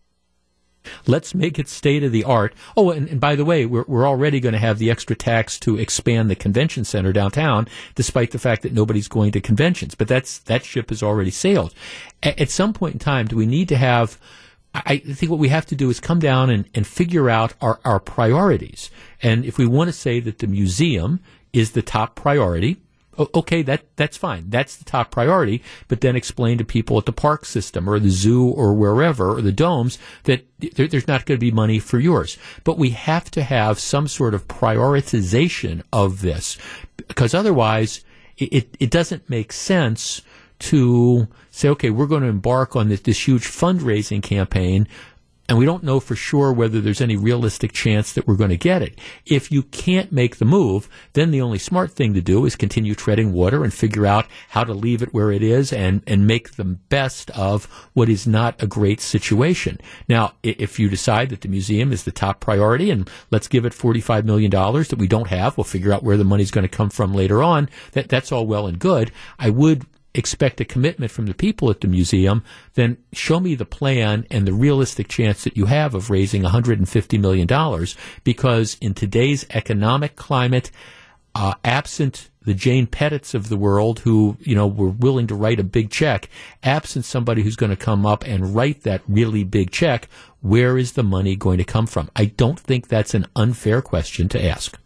Let's make it state of the art. Oh, and, and by the way, we're, we're already going to have the extra tax to expand the convention center downtown, despite the fact that nobody's going to conventions. But that's that ship has already sailed. A- at some point in time, do we need to have I think what we have to do is come down and, and figure out our, our priorities. And if we want to say that the museum is the top priority, okay, that that's fine. That's the top priority. But then explain to people at the park system or the zoo or wherever or the domes that there, there's not going to be money for yours. But we have to have some sort of prioritization of this because otherwise it, it, it doesn't make sense to say, okay, we're going to embark on this, this huge fundraising campaign and we don't know for sure whether there's any realistic chance that we're going to get it. If you can't make the move, then the only smart thing to do is continue treading water and figure out how to leave it where it is and, and make the best of what is not a great situation. Now, if you decide that the museum is the top priority and let's give it $45 million that we don't have, we'll figure out where the money's going to come from later on. That, that's all well and good. I would expect a commitment from the people at the museum, then show me the plan and the realistic chance that you have of raising $150 million. Because in today's economic climate, uh, absent the Jane Pettits of the world who, you know, were willing to write a big check, absent somebody who's going to come up and write that really big check, where is the money going to come from? I don't think that's an unfair question to ask.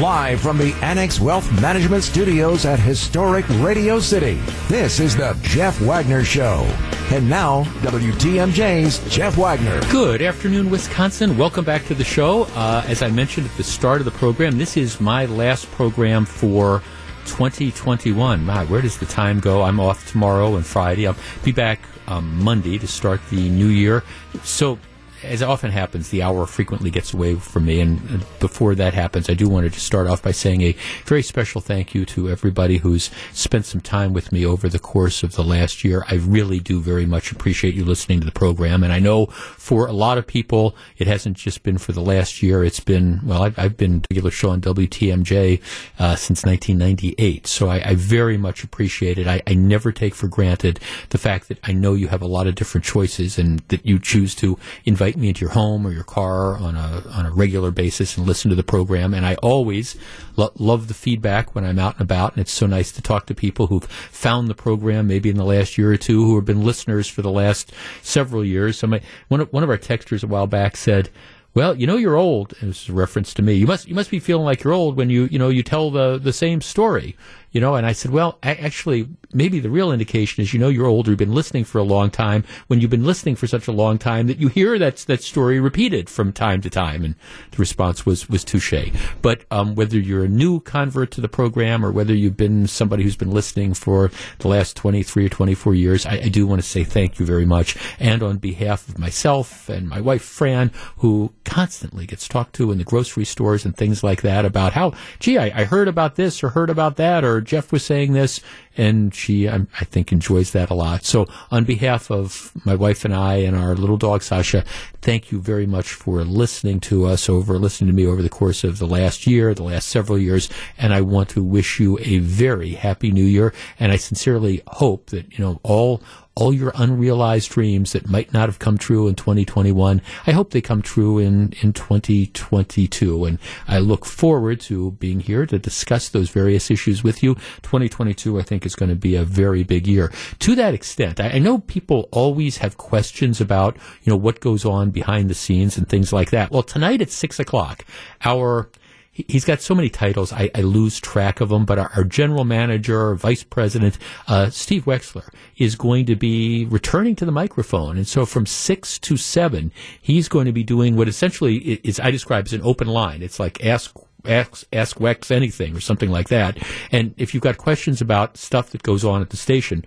Live from the Annex Wealth Management Studios at historic Radio City, this is the Jeff Wagner Show. And now, WTMJ's Jeff Wagner.
Good afternoon, Wisconsin. Welcome back to the show. Uh, as I mentioned at the start of the program, this is my last program for 2021. My, where does the time go? I'm off tomorrow and Friday. I'll be back um, Monday to start the new year. So as often happens, the hour frequently gets away from me. And before that happens, I do want to just start off by saying a very special thank you to everybody who's spent some time with me over the course of the last year. I really do very much appreciate you listening to the program. And I know for a lot of people, it hasn't just been for the last year. It's been, well, I've, I've been a regular show on WTMJ uh, since 1998. So I, I, very much appreciate it. I, I never take for granted the fact that I know you have a lot of different choices and that you choose to invite invite me into your home or your car on a on a regular basis and listen to the program. And I always lo- love the feedback when I'm out and about. And it's so nice to talk to people who've found the program maybe in the last year or two who have been listeners for the last several years. So my, one of, one of our texters a while back said. Well, you know you're old. And this is a reference to me. You must you must be feeling like you're old when you you know you tell the the same story you know, and I said, well, actually, maybe the real indication is, you know, you're older, you've been listening for a long time. When you've been listening for such a long time that you hear that that story repeated from time to time, and the response was was touche. But um, whether you're a new convert to the program or whether you've been somebody who's been listening for the last 23 or 24 years, I, I do want to say thank you very much. And on behalf of myself and my wife Fran, who constantly gets talked to in the grocery stores and things like that about how, gee, I, I heard about this or heard about that or Jeff was saying this, and she, I, I, think, enjoys that a lot. So, on behalf of my wife and I and our little dog Sasha, thank you very much for listening to us over, listening to me over the course of the last year, the last several years, and I want to wish you a very happy New Year. And I sincerely hope that you know all all your unrealized dreams that might not have come true in 2021. I hope they come true in, in 2022. And I look forward to being here to discuss those various issues with you. 2022, I think, is going to be a very big year. To that extent, I, I know people always have questions about, you know, what goes on behind the scenes and things like that. Well, tonight at six o'clock, our he's got so many titles, I, I lose track of them. But our, our general manager, vice president, uh, Steve Wexler, is going to be returning to the microphone. And so from six to seven, he's going to be doing what essentially is, I describe as an open line. It's like ask ask ask Wex anything or something like that. And if you've got questions about stuff that goes on at the station,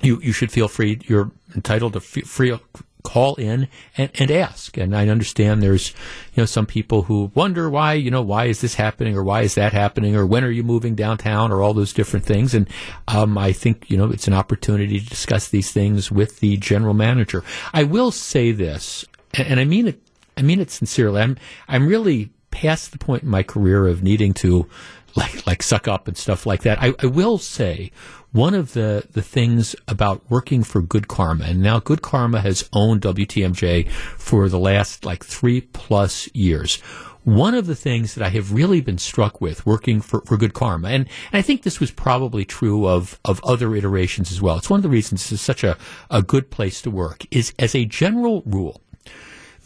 you you should feel free. You're entitled to free call in and, and ask. And I understand there's, you know, some people who wonder why, you know, why is this happening or why is that happening or when are you moving downtown or all those different things. And um, I think, you know, it's an opportunity to discuss these things with the general manager. I will say this, and, and I mean it, I mean it sincerely. I'm, I'm really past the point in my career of needing to like, like suck up and stuff like that. I, I will say one of the, the things about working for Good Karma, and now Good Karma has owned WTMJ for the last like three plus years. One of the things that I have really been struck with working for, for Good Karma, and, and I think this was probably true of, of other iterations as well. It's one of the reasons this is such a, a good place to work, is as a general rule,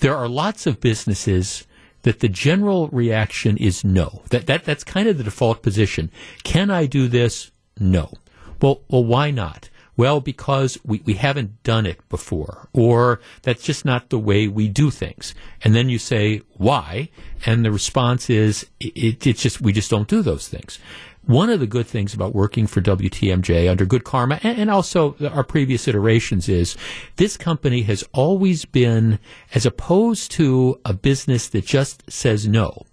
there are lots of businesses that the general reaction is no. That, that that's kind of the default position. Can I do this? No. Well, well, why not? Well, because we, we haven't done it before, or that's just not the way we do things. And then you say, why? And the response is, it, it's just, we just don't do those things. One of the good things about working for WTMJ under Good Karma and, and also our previous iterations is this company has always been, as opposed to a business that just says no,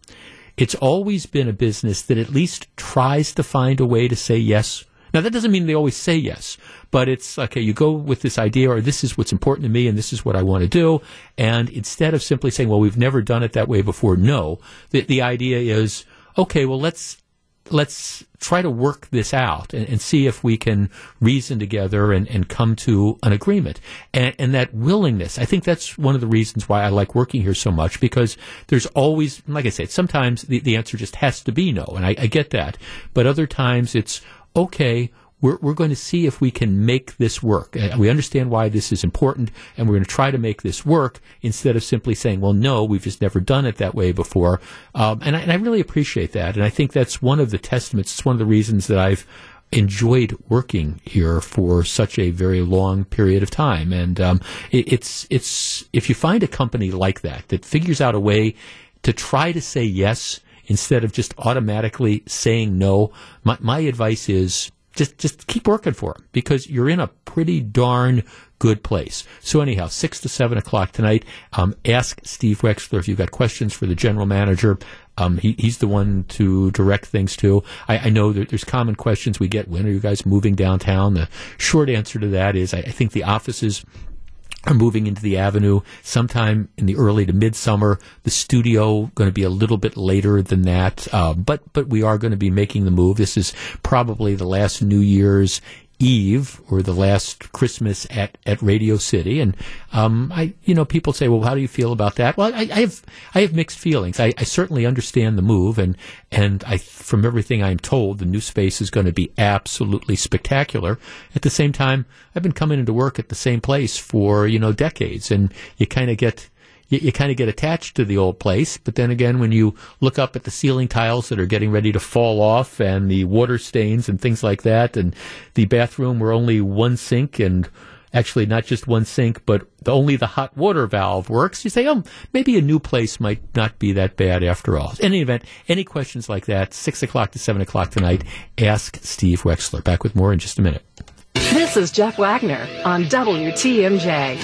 it's always been a business that at least tries to find a way to say yes now, that doesn't mean they always say yes, but it's okay, you go with this idea, or this is what's important to me, and this is what I want to do. And instead of simply saying, well, we've never done it that way before, no, the, the idea is, okay, well, let's let's try to work this out and, and, see if we can reason together and, and come to an agreement. And, and, that willingness, I think that's one of the reasons why I like working here so much because there's always, like I said, sometimes the, the answer just has to be no, and I, I get that. But other times it's, okay, we're, we're going to see if we can make this work. Uh, we understand why this is important, and we're going to try to make this work instead of simply saying, well, no, we've just never done it that way before. Um, and, I, and I really appreciate that. And I think that's one of the testaments, it's one of the reasons that I've enjoyed working here for such a very long period of time. And um, it, it's it's if you find a company like that that figures out a way to try to say yes instead of just automatically saying no, my, my advice is just just keep working for them because you're in a pretty darn good place. So anyhow, six to seven o'clock tonight. Um, ask Steve Wexler if you've got questions for the general manager. Um, he, he's the one to direct things to. I, I know there's common questions we get. When are you guys moving downtown? The short answer to that is I, I think the offices are moving into the avenue sometime in the early to midsummer. The studio going to be a little bit later than that, uh, but but we are going to be making the move. This is probably the last New Year's Eve or the last Christmas at, at Radio City. And, um, I, you know, people say, well, how do you feel about that? Well, I, I have, I have mixed feelings. I, I, certainly understand the move and, and I, from everything I'm told, the new space is going to be absolutely spectacular. At the same time, I've been coming into work at the same place for, you know, decades and you kind of get, you, you kind of get attached to the old place. But then again, when you look up at the ceiling tiles that are getting ready to fall off and the water stains and things like that, and the bathroom where only one sink and actually not just one sink, but the, only the hot water valve works, you say, oh, maybe a new place might not be that bad after all. In any event, any questions like that, 6 o'clock to 7 o'clock tonight, ask Steve Wexler. Back with more in just a minute.
This is Jeff Wagner on WTMJ.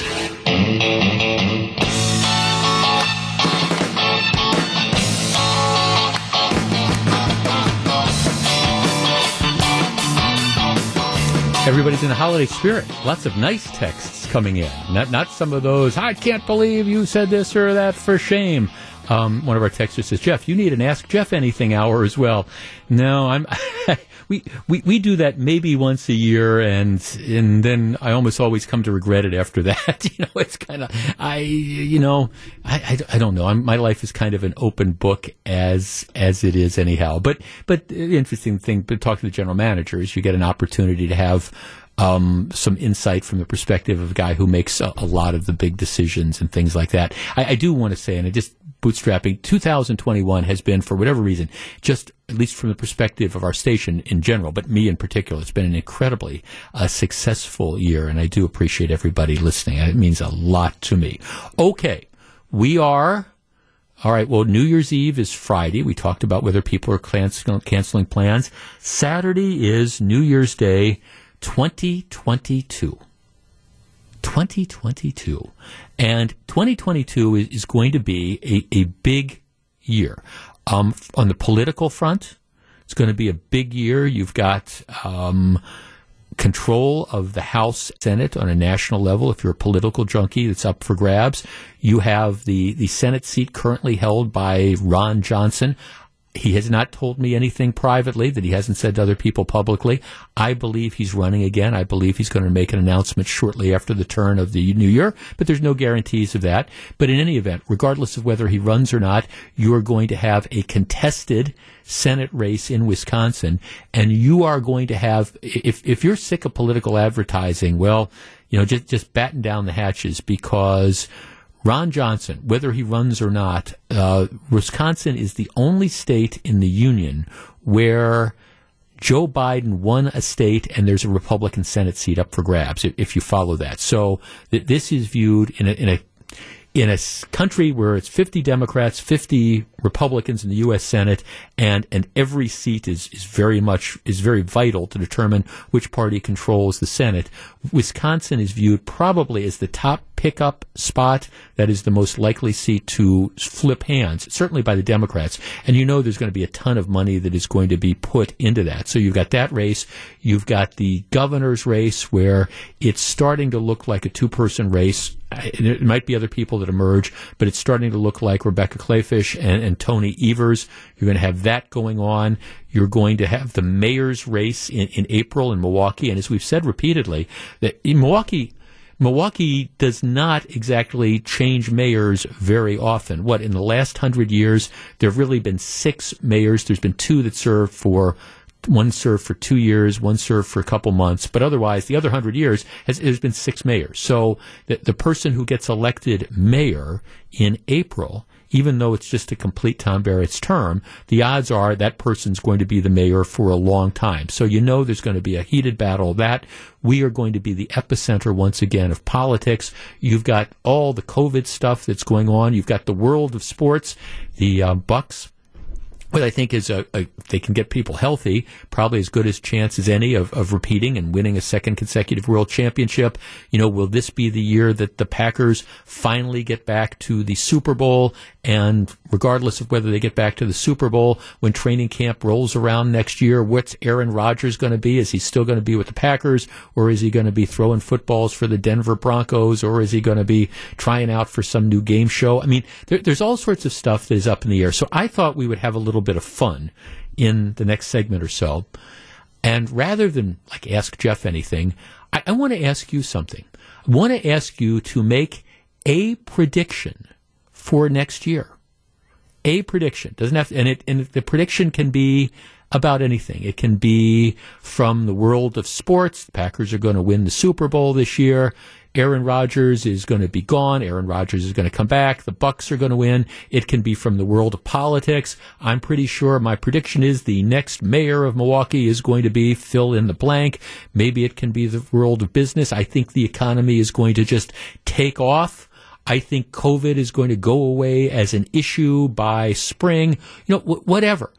Everybody's in a holiday spirit. Lots of nice texts coming in. Not not some of those. I can't believe you said this or that. For shame. Um, one of our texters says, Jeff, you need an Ask Jeff Anything hour as well. No, I'm. we, we we do that maybe once a year, and and then I almost always come to regret it after that. you know, it's kind of I you know I, I, I don't know. I'm, my life is kind of an open book as as it is anyhow. But but interesting thing, but talk to the general manager is you get an opportunity to have um, some insight from the perspective of a guy who makes a, a, lot of the big decisions and things like that. I, I do want to say, and I just bootstrapping, 2021 has been, for whatever reason, just at least from the perspective of our station in general, but me in particular, it's been an incredibly uh, successful year, and I do appreciate everybody listening. It means a lot to me. Okay, we are. All right. Well, New Year's Eve is Friday. We talked about whether people are canceling plans. Saturday is New Year's Day. 2022. 2022. And 2022 is, is going to be a, a big year. Um, on the political front, it's going to be a big year. You've got um, control of the House Senate on a national level. If you're a political junkie, that's up for grabs. You have the, the Senate seat currently held by Ron Johnson. He has not told me anything privately that he hasn't said to other people publicly. I believe he's running again. I believe he's going to make an announcement shortly after the turn of the new year, but there's no guarantees of that. But in any event, regardless of whether he runs or not, you are going to have a contested Senate race in Wisconsin, and you are going to have, if, if you're sick of political advertising, well, you know, just, just batten down the hatches because Ron Johnson, whether he runs or not, uh, Wisconsin is the only state in the union where Joe Biden won a state and there's a Republican Senate seat up for grabs if you follow that. So th- this is viewed in a, in a in a country where it's 50 Democrats, 50 Republicans in the U.S. Senate, and, and every seat is, is very much, is very vital to determine which party controls the Senate. Wisconsin is viewed probably as the top pickup spot that is the most likely seat to flip hands, certainly by the Democrats. And you know there's going to be a ton of money that is going to be put into that. So you've got that race. You've got the governor's race where it's starting to look like a two person race. It might be other people that emerge, but it's starting to look like Rebecca Kleefisch and, and Tony Evers. You're going to have that going on. You're going to have the mayor's race in, in April in Milwaukee. And as we've said repeatedly, that in Milwaukee, Milwaukee does not exactly change mayors very often. What, in the last hundred years, there have really been six mayors. There's been two that served for one served for two years, one served for a couple months, but otherwise, the other hundred years has, has been six mayors. So the, the person who gets elected mayor in April even though it's just to complete Tom Barrett's term, the odds are that person's going to be the mayor for a long time. So you know there's going to be a heated battle. That we are going to be the epicenter once again of politics. You've got all the COVID stuff that's going on. You've got the world of sports, the uh, Bucks what I think is a, a, they can get people healthy, probably as good as chance as any of, of repeating and winning a second consecutive world championship. You know, will this be the year that the Packers finally get back to the Super Bowl? And regardless of whether they get back to the Super Bowl, when training camp rolls around next year, what's Aaron Rodgers going to be? Is he still going to be with the Packers or is he going to be throwing footballs for the Denver Broncos or is he going to be trying out for some new game show? I mean, there, there's all sorts of stuff that is up in the air. So I thought we would have a little little bit of fun in the next segment or so. And rather than like ask Jeff anything, I, I want to ask you something. I want to ask you to make a prediction for next year. A prediction doesn't have to, and it and the prediction can be about anything. It can be from the world of sports. The Packers are going to win the Super Bowl this year. Aaron Rodgers is going to be gone. Aaron Rodgers is going to come back. The Bucks are going to win. It can be from the world of politics. I'm pretty sure my prediction is the next mayor of Milwaukee is going to be fill in the blank. Maybe it can be the world of business. I think the economy is going to just take off. I think COVID is going to go away as an issue by spring. You know, whatever.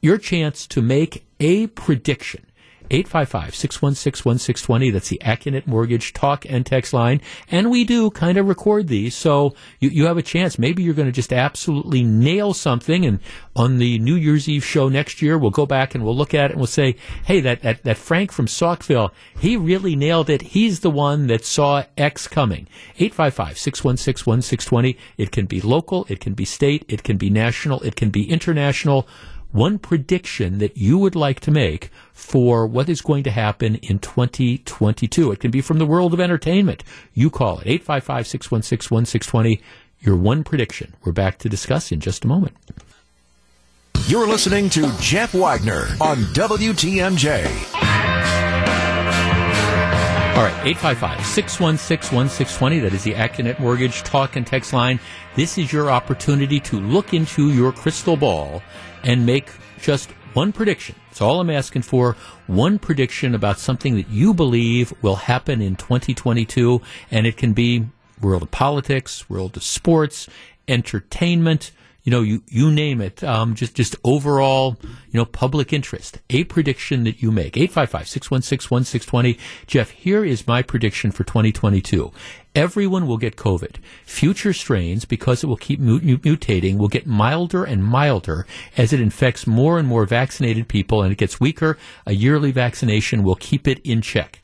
Your chance to make a prediction 855 616 1620. That's the Accunet Mortgage talk and text line. And we do kind of record these, so you, you have a chance. Maybe you're going to just absolutely nail something. And on the New Year's Eve show next year, we'll go back and we'll look at it and we'll say, hey, that, that, that Frank from Saukville, he really nailed it. He's the one that saw X coming. 855 616 1620. It can be local, it can be state, it can be national, it can be international one prediction that you would like to make for what is going to happen in 2022. It can be from the world of entertainment. You call it 855 616 1620. Your one prediction. We're back to discuss in just a moment.
You're listening to Jeff Wagner on WTMJ.
All right, 855 616 1620. That is the Accunet Mortgage talk and text line. This is your opportunity to look into your crystal ball and make just one prediction. That's all I'm asking for. One prediction about something that you believe will happen in 2022. And it can be world of politics, world of sports, entertainment, you know, you, you name it, um, just, just overall, you know, public interest, a prediction that you make. 855-616-1620. Jeff, here is my prediction for 2022. Everyone will get COVID. Future strains, because it will keep mutating, will get milder and milder as it infects more and more vaccinated people and it gets weaker. A yearly vaccination will keep it in check.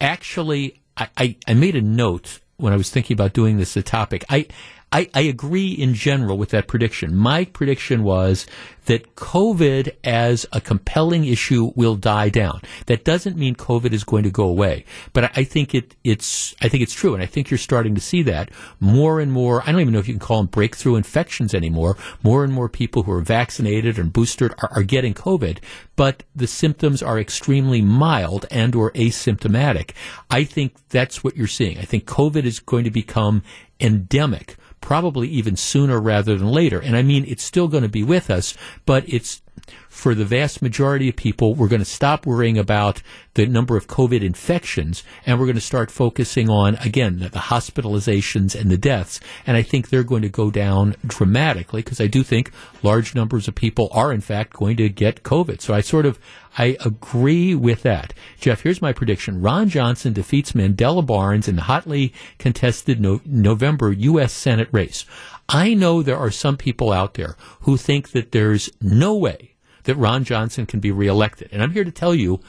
Actually, I, I, I made a note when I was thinking about doing this a topic. I, I, I agree in general with that prediction. My prediction was that COVID as a compelling issue will die down. That doesn't mean COVID is going to go away, but I, I think it, it's I think it's true, and I think you're starting to see that more and more. I don't even know if you can call them breakthrough infections anymore. More and more people who are vaccinated and boosted are, are getting COVID, but the symptoms are extremely mild and or asymptomatic. I think that's what you're seeing. I think COVID is going to become endemic probably even sooner rather than later. And I mean, it's still going to be with us, but it's for the vast majority of people, we're going to stop worrying about the number of COVID infections and we're going to start focusing on, again, the, hospitalizations and the deaths. And I think they're going to go down dramatically because I do think large numbers of people are, in fact, going to get COVID. So I sort of, I agree with that. Jeff, here's my prediction. Ron Johnson defeats Mandela Barnes in the hotly contested no- November U.S. Senate race. I know there are some people out there who think that there's no way that Ron Johnson can be reelected. And I'm here to tell you,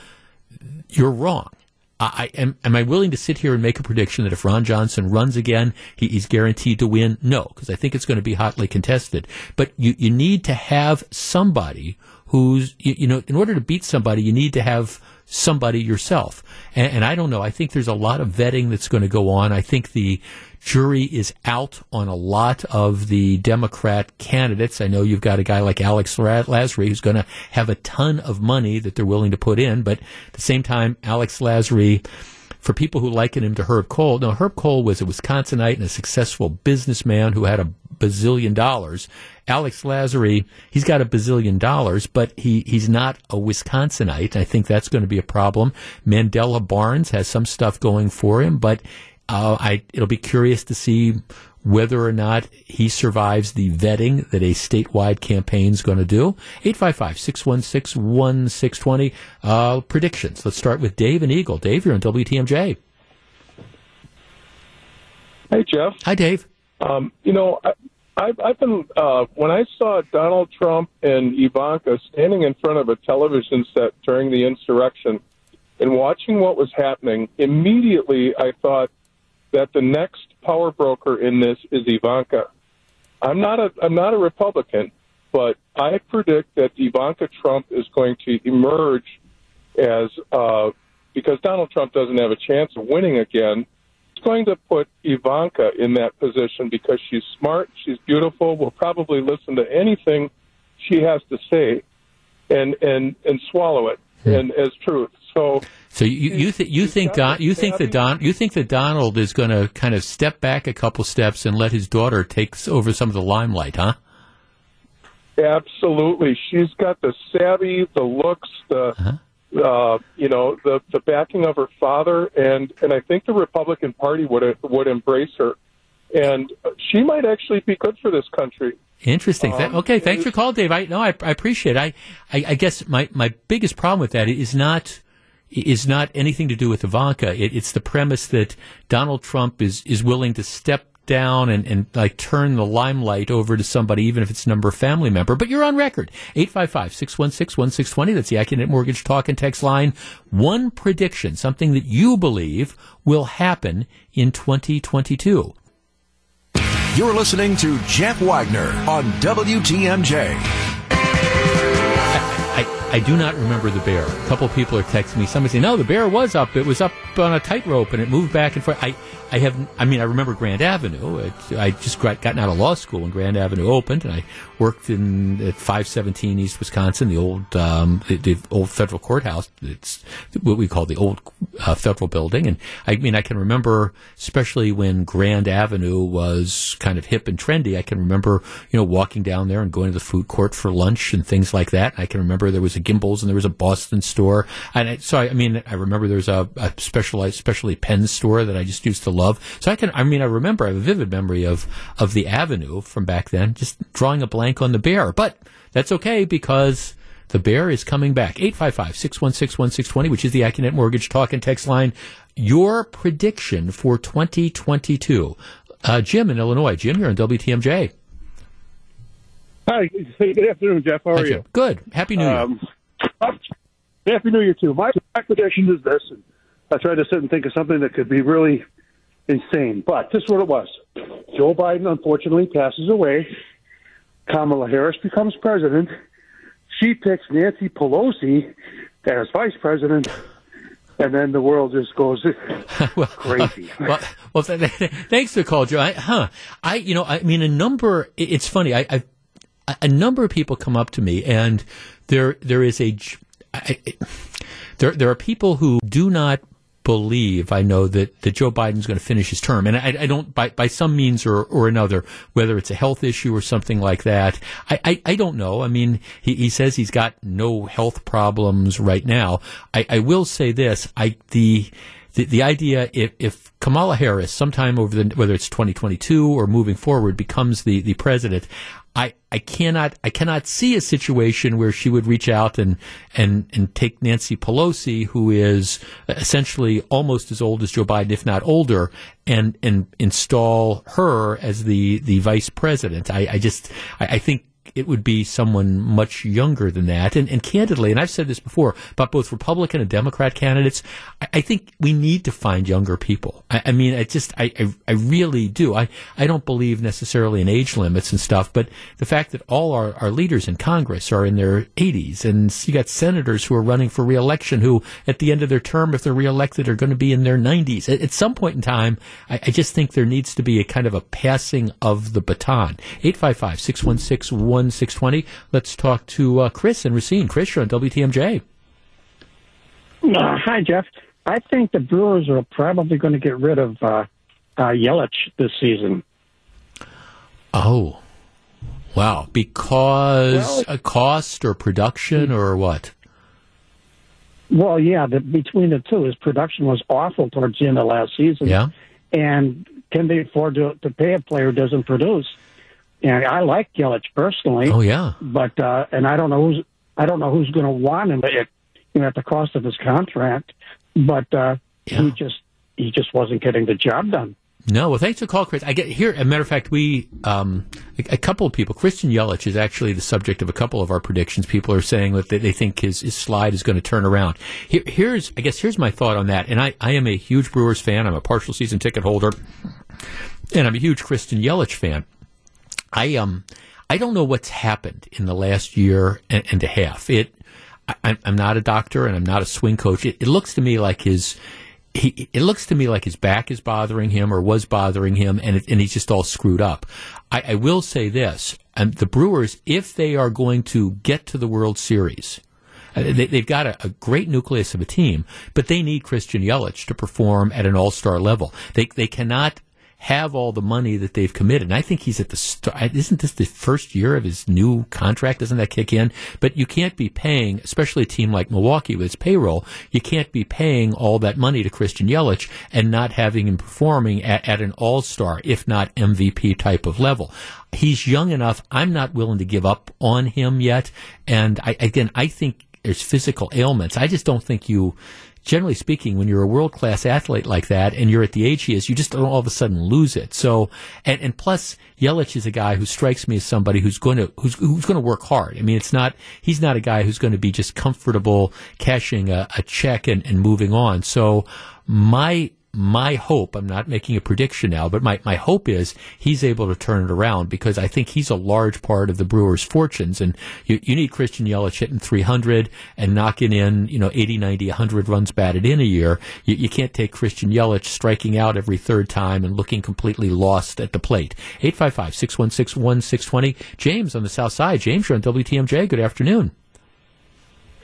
you're wrong. I, am, am I willing to sit here and make a prediction that if Ron Johnson runs again, he, he's guaranteed to win? No, because I think it's going to be hotly contested. But you, you need to have somebody who's, you, you know, in order to beat somebody, you need to have somebody yourself. And, and, I don't know. I think there's a lot of vetting that's going to go on. I think the jury is out on a lot of the Democrat candidates. I know you've got a guy like Alex Lasry who's going to have a ton of money that they're willing to put in, but at the same time, Alex Lasry for people who liken him to Herb Kohl, Now, Herb Kohl was a Wisconsinite and a successful businessman who had a bazillion dollars. Alex Lasry, he's got a bazillion dollars, but he, he's not a Wisconsinite. I think that's going to be a problem. Mandela Barnes has some stuff going for him, but uh, I, it'll be curious to see whether or not he survives the vetting that a statewide campaign is going to do. 855-616-1620. Uh, predictions. Let's start with Dave and Eagle. Dave, you're on WTMJ.
Hey, Jeff.
Hi, Dave.
Um, you know, I, I've, I've been, uh, when I saw Donald Trump and Ivanka standing in front of a television set during the insurrection and watching what was happening, immediately I thought, that the next power broker in this is Ivanka. I'm not a I'm not a Republican, but I predict that Ivanka Trump is going to emerge as uh, because Donald Trump doesn't have a chance of winning again. It's going to put Ivanka in that position because she's smart, she's beautiful, will probably listen to anything she has to say, and and and swallow it hmm. and as truth. So,
so you you, th- you think Don you think that Don you think that Donald is going to kind of step back a couple steps and let his daughter take over some of the limelight, huh?
Absolutely, she's got the savvy, the looks, the uh-huh. uh, you know the the backing of her father, and and I think the Republican Party would would embrace her, and she might actually be good for this country.
Interesting. Um, okay, thanks for call, Dave. I no, I, I appreciate. It. I, I I guess my my biggest problem with that is not is not anything to do with Ivanka. It, it's the premise that Donald Trump is, is willing to step down and, and like turn the limelight over to somebody, even if it's a number family member. But you're on record. 855-616-1620. That's the Accunet Mortgage Talk and Text line. One prediction, something that you believe will happen in 2022.
You're listening to Jeff Wagner on WTMJ.
I do not remember the bear. A couple people are texting me. Somebody saying, "No, the bear was up. It was up on a tightrope and it moved back and forth." I, I have. I mean, I remember Grand Avenue. It, I just got, gotten out of law school when Grand Avenue opened, and I worked in at 517 East Wisconsin, the old um, the, the, old federal courthouse. It's what we call the old uh, federal building, and I mean, I can remember, especially when Grand Avenue was kind of hip and trendy. I can remember, you know, walking down there and going to the food court for lunch and things like that. I can remember there was a Gimbels and there was a Boston store. And I, so I, I mean, I remember there was a, a specialized, especially pen store that I just used to love. So I can, I mean, I remember I have a vivid memory of of the Avenue from back then, just drawing a blank on the bear. But that's okay because the bear is coming back. 855-616-1620, which is the Accunet Mortgage Talk and Text line. Your prediction for 2022. Uh, Jim in Illinois. Jim, you're on WTMJ.
Hi. Good afternoon, Jeff. How are you?
Good. Happy New Year. Um,
Happy New Year too. My, my prediction is this, I tried to sit and think of something that could be really insane, but this is what it was. Joe Biden unfortunately passes away. Kamala Harris becomes president. She picks Nancy Pelosi as vice president and then the world just goes well, crazy.
well, well, thanks for the call, Joe. I, huh? I, you know, I mean, a number. It's funny. I, I a number of people come up to me, and there there is a I, there there are people who do not believe, I know that, that Joe Biden's going to finish his term. And I, I don't, by, by some means or, or another, whether it's a health issue or something like that, I, I, I don't know. I mean, he, he says he's got no health problems right now. I, I will say this, I, the, the, the idea if, if Kamala Harris sometime over the whether it's 2022 or moving forward becomes the, the president, I, I cannot I cannot see a situation where she would reach out and and and take Nancy Pelosi, who is essentially almost as old as Joe Biden, if not older, and and install her as the the vice president. I, I just I, I think it would be someone much younger than that. And, and candidly, and I've said this before about both Republican and Democrat candidates, I, I think we need to find younger people. I, I mean, I just, I, I, I, really do. I, I don't believe necessarily in age limits and stuff, but the fact that all our, our leaders in Congress are in their 80s, and you got senators who are running for reelection who, at the end of their term, if they're reelected, are going to be in their 90s. At, at some point in time, I, I just think there needs to be a kind of a passing of the baton. 855 616 one six twenty. Let's talk to uh, Chris and Racine. Chris, you're on WTMJ.
Uh, hi, Jeff. I think the Brewers are probably going to get rid of uh, uh, Yelich this season.
Oh, wow! Because well, a cost or production or what?
Well, yeah, the, between the two, his production was awful towards the end of last season.
Yeah,
and can they afford to, to pay a player who doesn't produce? And I like Yelich personally.
Oh yeah,
but uh, and I don't know who's I don't know who's going to want him at you know at the cost of his contract. But uh, yeah. he just he just wasn't getting the job done.
No, well, thanks for the call, Chris. I get here. As a matter of fact, we um, a, a, couple of people. Christian Yelich is actually the subject of a couple of our predictions. People are saying that they, they think his, his slide is going to turn around. Here, here's, I guess, here's my thought on that. And I, I am a huge Brewers fan. I'm a partial season ticket holder, and I'm a huge Christian Yelich fan. I um I don't know what's happened in the last year and, and a half. It I, am not a doctor and I'm not a swing coach. It, it looks to me like his he, it looks to me like his back is bothering him or was bothering him, and, it, and he's just all screwed up. I, I will say this: the Brewers, if they are going to get to the World Series, uh, they, have got a, a, great nucleus of a team, but they need Christian Yelich to perform at an All Star level. They they cannot have all the money that they've committed. And I think he's at the start. Isn't this the first year of his new contract? Doesn't that kick in? But you can't be paying, especially a team like Milwaukee with its payroll, you can't be paying all that money to Christian Yelich and not having him performing at, at an all star, if not MVP type of level. He's young enough. I'm not willing to give up on him yet. And I, again, I think there's physical ailments. I just don't think you generally speaking, when you're a world class athlete like that and you're at the age he is, you just don't all of a sudden lose it. So, and, and plus, Yelich is a guy who strikes me as somebody who's going to who's who's going to work hard. I mean, it's not he's not a guy who's going to be just comfortable cashing a, a check and, and moving on. So, my my hope, I'm not making a prediction now, but my, my hope is he's able to turn it around because I think he's a large part of the Brewers' fortunes. And you, you need Christian Yelich hitting 300 and knocking in, you know, 80, 90, 100 runs batted in a year. You, you can't take Christian Yelich striking out every third time and looking completely lost at the plate. 855 616 1620. James on the South Side. James, you're on WTMJ. Good afternoon.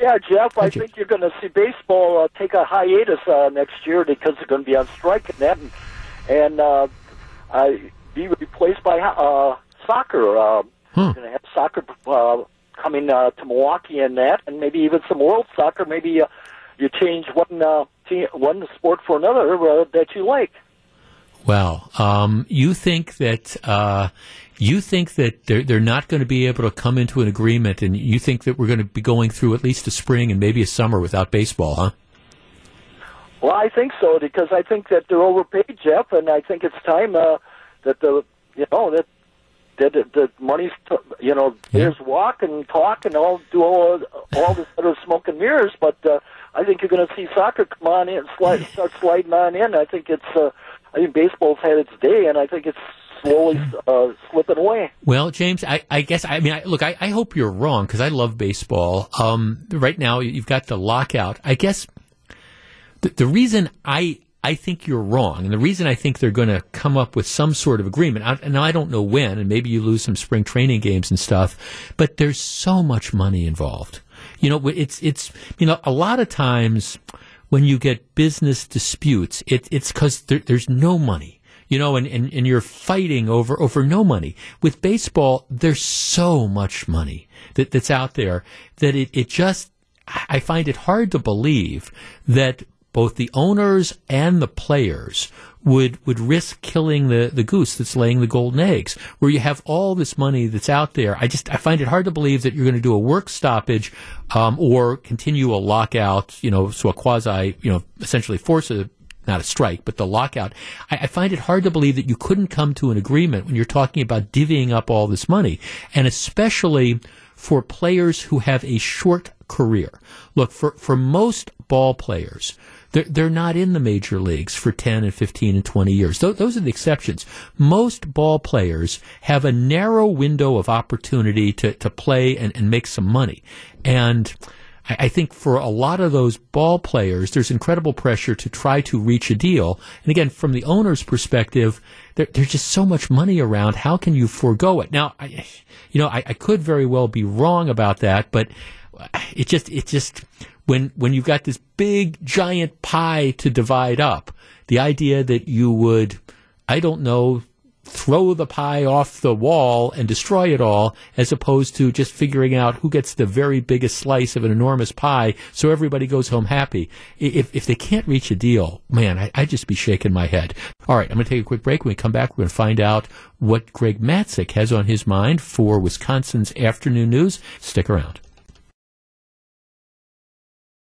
Yeah, Jeff, I think you're going to see baseball uh, take a hiatus uh, next year because they're going to be on strike and that, and, and uh, uh, be replaced by uh, soccer. Uh,
hmm.
Going to have soccer uh, coming uh, to Milwaukee and that, and maybe even some world soccer. Maybe uh, you change one uh, team, one sport for another uh, that you like.
Well, um, you think that uh, you think that they're, they're not going to be able to come into an agreement, and you think that we're going to be going through at least a spring and maybe a summer without baseball, huh?
Well, I think so because I think that they're overpaid, Jeff, and I think it's time uh, that the you know that that the money's t- you know there's walk and talk and all do all all this other smoke and mirrors, but uh, I think you're going to see soccer come on in, slide, start sliding on in. I think it's uh, I think baseball's had its day, and I think it's slowly uh, slipping away.
Well, James, I, I guess I mean, I, look, I, I, hope you're wrong because I love baseball. Um, right now, you've got the lockout. I guess the, the reason I I think you're wrong, and the reason I think they're going to come up with some sort of agreement. I, now I don't know when, and maybe you lose some spring training games and stuff, but there's so much money involved. You know, it's it's you know a lot of times when you get business disputes, it, it's because there, there's no money you know, and, and, and you're fighting over, over no money. With baseball, there's so much money that, that's out there that it, it just, I find it hard to believe that both the owners and the players would would risk killing the, the goose that's laying the golden eggs. Where you have all this money that's out there, I just I find it hard to believe that you're going to do a work stoppage um, or continue a lockout. You know, so a quasi you know essentially force a not a strike, but the lockout. I, I, find it hard to believe that you couldn't come to an agreement when you're talking about divvying up all this money, and especially for players who have a short career. Look, for, for most ball players, they're, they're not in the major leagues for 10 and 15 and 20 years. Th- those are the exceptions. Most ball players have a narrow window of opportunity to, to play and, and make some money. And I, think for a lot of those ball players, there's incredible pressure to try to reach a deal. And again, from the owner's perspective, there, there's just so much money around. How can you forego it? Now, I, you know, I, I could very well be wrong about that, but it just, it just, when, when you've got this big giant pie to divide up, the idea that you would, I don't know, throw the pie off the wall and destroy it all, as opposed to just figuring out who gets the very biggest slice of an enormous pie so everybody goes home happy. If, if they can't reach a deal, man, I, would just be shaking my head. All right, I'm going to take a quick break. When we come back, we're going to find out what Greg Matzek has on his mind for Wisconsin's afternoon news. Stick around.